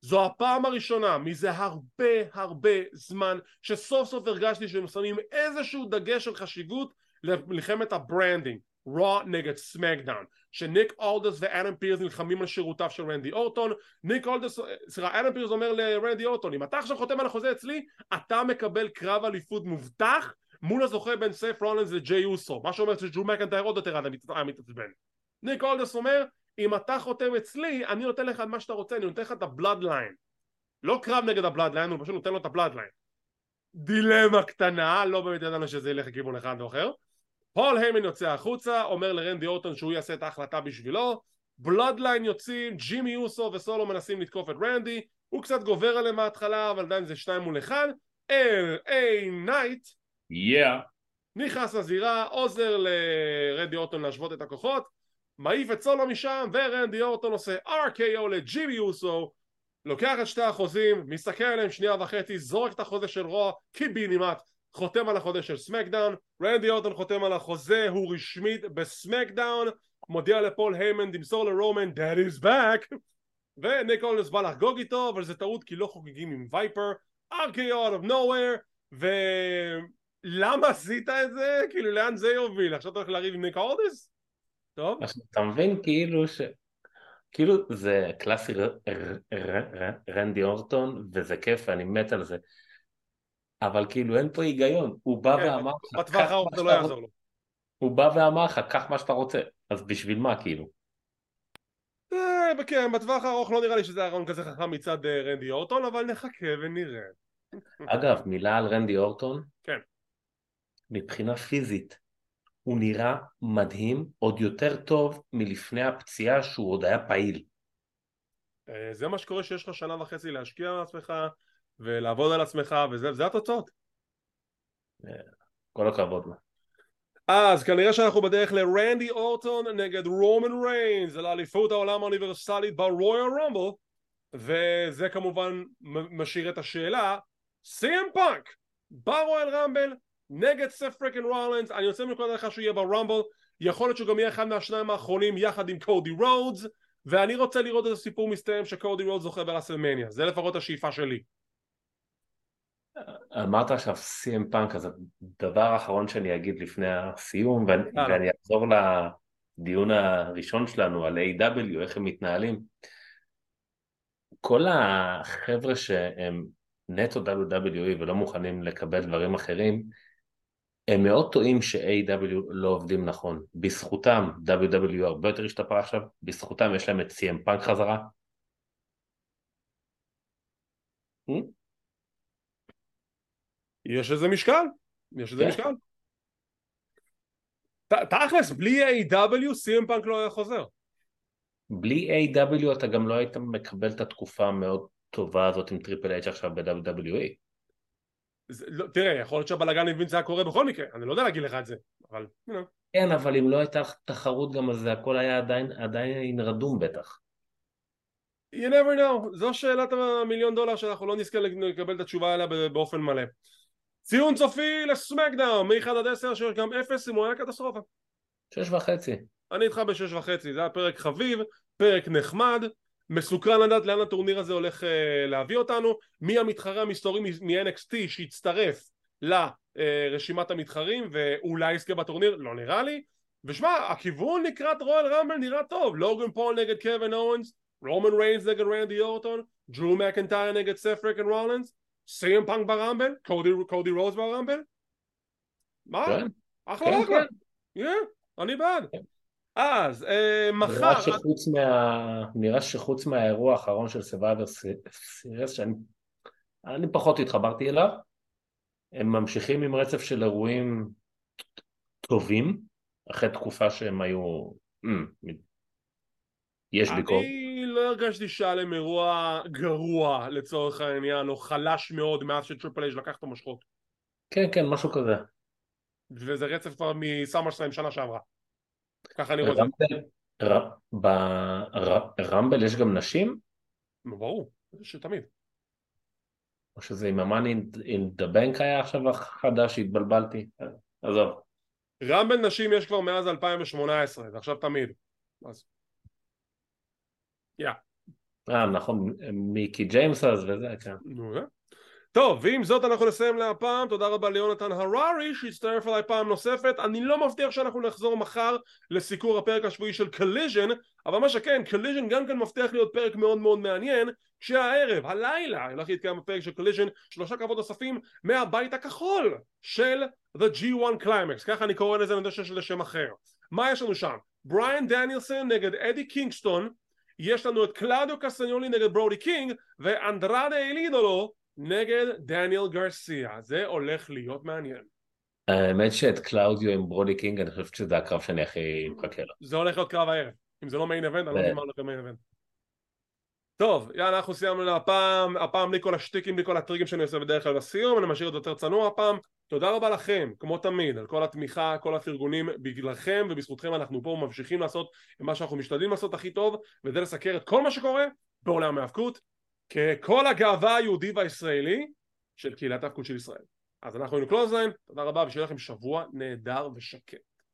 זו הפעם הראשונה מזה הרבה הרבה זמן שסוף סוף הרגשתי שהם שמים איזשהו דגש של חשיבות למלחמת ה branding, Raw נגד SmackDown, שניק אלדיס ואדם פירס נלחמים על שירותיו של רנדי אורטון, ניק אלדיס, סליחה, אדם פירס אומר לרנדי אורטון, אם אתה עכשיו חותם על החוזה אצלי, אתה מקבל קרב אליפות מובטח מול הזוכה בין סת' רולינס לג'יי אוסו. מה שאומר שדרו מקינטייר עוד יותר היה מתעצבן. ניק אלדיס אומר אם אתה חותם אצלי אני נותן לך מה שאתה רוצה אני נותן לך את ה Bloodline לא קרב נגד ה Bloodline הוא פשוט נותן לו את ה Bloodline דילמה קטנה לא באמת ידענו שזה ילך לכיוון אחד או אחר. פול היימן יוצא החוצה אומר לרנדי אורטון שהוא יעשה את ההחלטה בשבילו. Bloodline יוצאים ג'ימי אוסו וסולו מנסים לתקוף את רנדי. הוא קצת גובר עליהם מההתחלה אבל עדיין זה שתיים מול אחד. LA Knight Yeah. נכנס לזירה, עוזר לרנדי אורטון להשוות את הכוחות, מעיף את סולו משם, ורנדי אורטון עושה RKO לג'ימי אוסו, לוקח את שתי החוזים, מסתכל עליהם שנייה וחצי, זורק את החוזה של Raw קיבינימט, חותם על החוזה של SmackDown, רנדי אורטון חותם על החוזה, הוא רשמית ב SmackDown, מודיע לפול היימן, תמסור לרומן, Daddy's back, וניק אלדיס בא לחגוג איתו, אבל זה טעות כי לא חוגגים עם Viper, RKO out of nowhere, ו... למה עשית את זה? כאילו לאן זה יוביל? עכשיו אתה הולך לריב עם ניק אורדס? טוב. אתה מבין כאילו ש... כאילו זה קלאסי רנדי אורטון וזה כיף ואני מת על זה אבל כאילו אין פה היגיון הוא בא כן, ואמר לך בטווח הארוך זה לא יעזור לו הוא בא ואמר לך קח מה שאתה רוצה אז בשביל מה כאילו אה, כן בטווח הארוך לא נראה לי שזה הרעיון כזה חכם מצד אה, רנדי אורטון אבל נחכה ונראה אגב מילה על רנדי אורטון מבחינה פיזית הוא נראה מדהים, עוד יותר טוב מלפני הפציעה שהוא עוד היה פעיל. אה, זה מה שקורה שיש לך שנה וחצי להשקיע על עצמך ולעבוד על עצמך וזה התוצאות. אה, כל הכבוד. אז כנראה שאנחנו בדרך לרנדי אורטון נגד רומן ריינס על אליפות העולם האוניברסלית ברויאל רומבל וזה כמובן משאיר את השאלה סי.אם פאנק ב Royal Rumble נגד סת' freakin' רולינס אני יוצא מנקודת הנחה שהוא יהיה ב Rumble יכול להיות שהוא גם יהיה אחד מהשניים האחרונים יחד עם קודי רודס ואני רוצה לראות את הסיפור מסתיים שקודי רודס זוכה ב WrestleMania זה לפחות השאיפה שלי. אמרת עכשיו סי.אם פאנק אז הדבר האחרון שאני אגיד לפני הסיום ואני, ואני אחזור לדיון הראשון שלנו על A.W איך הם מתנהלים. כל החבר'ה שהם נטו WWE ולא מוכנים לקבל דברים אחרים הם מאוד טועים ש-AW לא עובדים נכון. בזכותם WWE הרבה יותר השתפר עכשיו, בזכותם יש להם את CM פאנק חזרה. Hmm? יש איזה משקל, יש איזה כן. משקל. תכלס, בלי AEW CM פאנק לא היה חוזר. בלי AEW אתה גם לא היית מקבל את התקופה המאוד טובה הזאת עם Triple H עכשיו ב-WWE. לא, תראה, יכול להיות שהבלאגן עם וינס היה קורה בכל מקרה, אני לא יודע להגיד לך את זה, אבל... You know. כן, אבל אם לא הייתה תחרות גם אז זה הכל היה עדיין, עדיין רדום בטח. You never know, זו שאלת המיליון דולר שאנחנו לא נזכה לקבל את התשובה עליה באופן מלא. ציון סופי לסמקדאון, מ-1 עד 10 שיש גם 0 אם הוא היה קטסטרופה. 6 וחצי. אני איתך ב-6 וחצי, זה היה פרק חביב, פרק נחמד, מסוקרן לדעת לאן הטורניר הזה הולך uh, להביא אותנו, מי המתחרה המסתורי מ-NXT שיצטרף לרשימת המתחרים ואולי יזכה בטורניר, לא נראה לי, ושמע, הכיוון לקראת רואל רמבל נראה טוב, לוגן פול נגד קווין אורנס, רומן ריינס נגד רנדי אורטון, דרו מקנטייר נגד סת' פריקין רולינס, CM פאנק ב Rumble, קודי רודס ב Rumble, מה? כן. אחלה כן, אחלה, כן. אני בעד. אז אה, מחר... נראה שחוץ, מה... נראה שחוץ מהאירוע האחרון של Survivor Series, שאני אני פחות התחברתי אליו, הם ממשיכים עם רצף של אירועים טובים, אחרי תקופה שהם היו... Mm, יש ביקורת. אני לא הרגשתי שהיה להם אירוע גרוע לצורך העניין, או חלש מאוד מאז שטריפל אייג' לקח את המושכות. כן, כן, משהו כזה. וזה רצף כבר מסאמר שלהם שנה שעברה. ככה אני רואה ברמבל יש גם נשים? ברור, שתמיד. או שזה עם המאני עם דה בנק היה עכשיו החדש, התבלבלתי, עזוב. Rumble נשים יש כבר מאז 2018, זה עכשיו תמיד. אז... יא. אה, נכון, מיקי ג'יימס אז וזה, כן. נו, טוב, ועם זאת אנחנו נסיים להפעם, תודה רבה ליונתן הררי שהצטרף אליי פעם נוספת, אני לא מבטיח שאנחנו נחזור מחר לסיקור הפרק השבועי של Collision, אבל מה שכן, Collision גם כן מבטיח להיות פרק מאוד מאוד מעניין, שהערב, הלילה, הולך להתקיים בפרק של Collision, שלושה קרבות נוספים מהבית הכחול של The G1 Climax, ככה אני קורא לזה, אני יודע שיש לזה שם אחר. מה יש לנו שם? בריאן דניאלסון נגד אדי קינגסטון, יש לנו את קלאודיו קסטניולי נגד ברודי קינג, ואנדרדה אל אידולו נגד דניאל גרסיה זה הולך להיות מעניין. האמת שאת קלאודיו עם ברודי קינג אני חושב שזה הקרב שאני הכי מחכה לו זה הולך להיות קרב הערב. אם זה לא main event אני לא יודע מה הולך להיות main event טוב יאללה אנחנו סיימנו להפעם. הפעם בלי כל השטיקים בלי כל הטריקים שאני עושה בדרך כלל בסיום אני משאיר את זה יותר צנוע הפעם. תודה רבה לכם כמו תמיד על כל התמיכה כל הפרגונים בגללכם ובזכותכם אנחנו פה ממשיכים לעשות מה שאנחנו משתדלים לעשות הכי טוב וזה לסקר את כל מה שקורה בעולם ההאבקות ככל הגאווה היהודי והישראלי של קהילת ההאבקות של ישראל. אז אנחנו היינו Clothesline, תודה רבה ושיהיה לכם שבוע נהדר ושקט.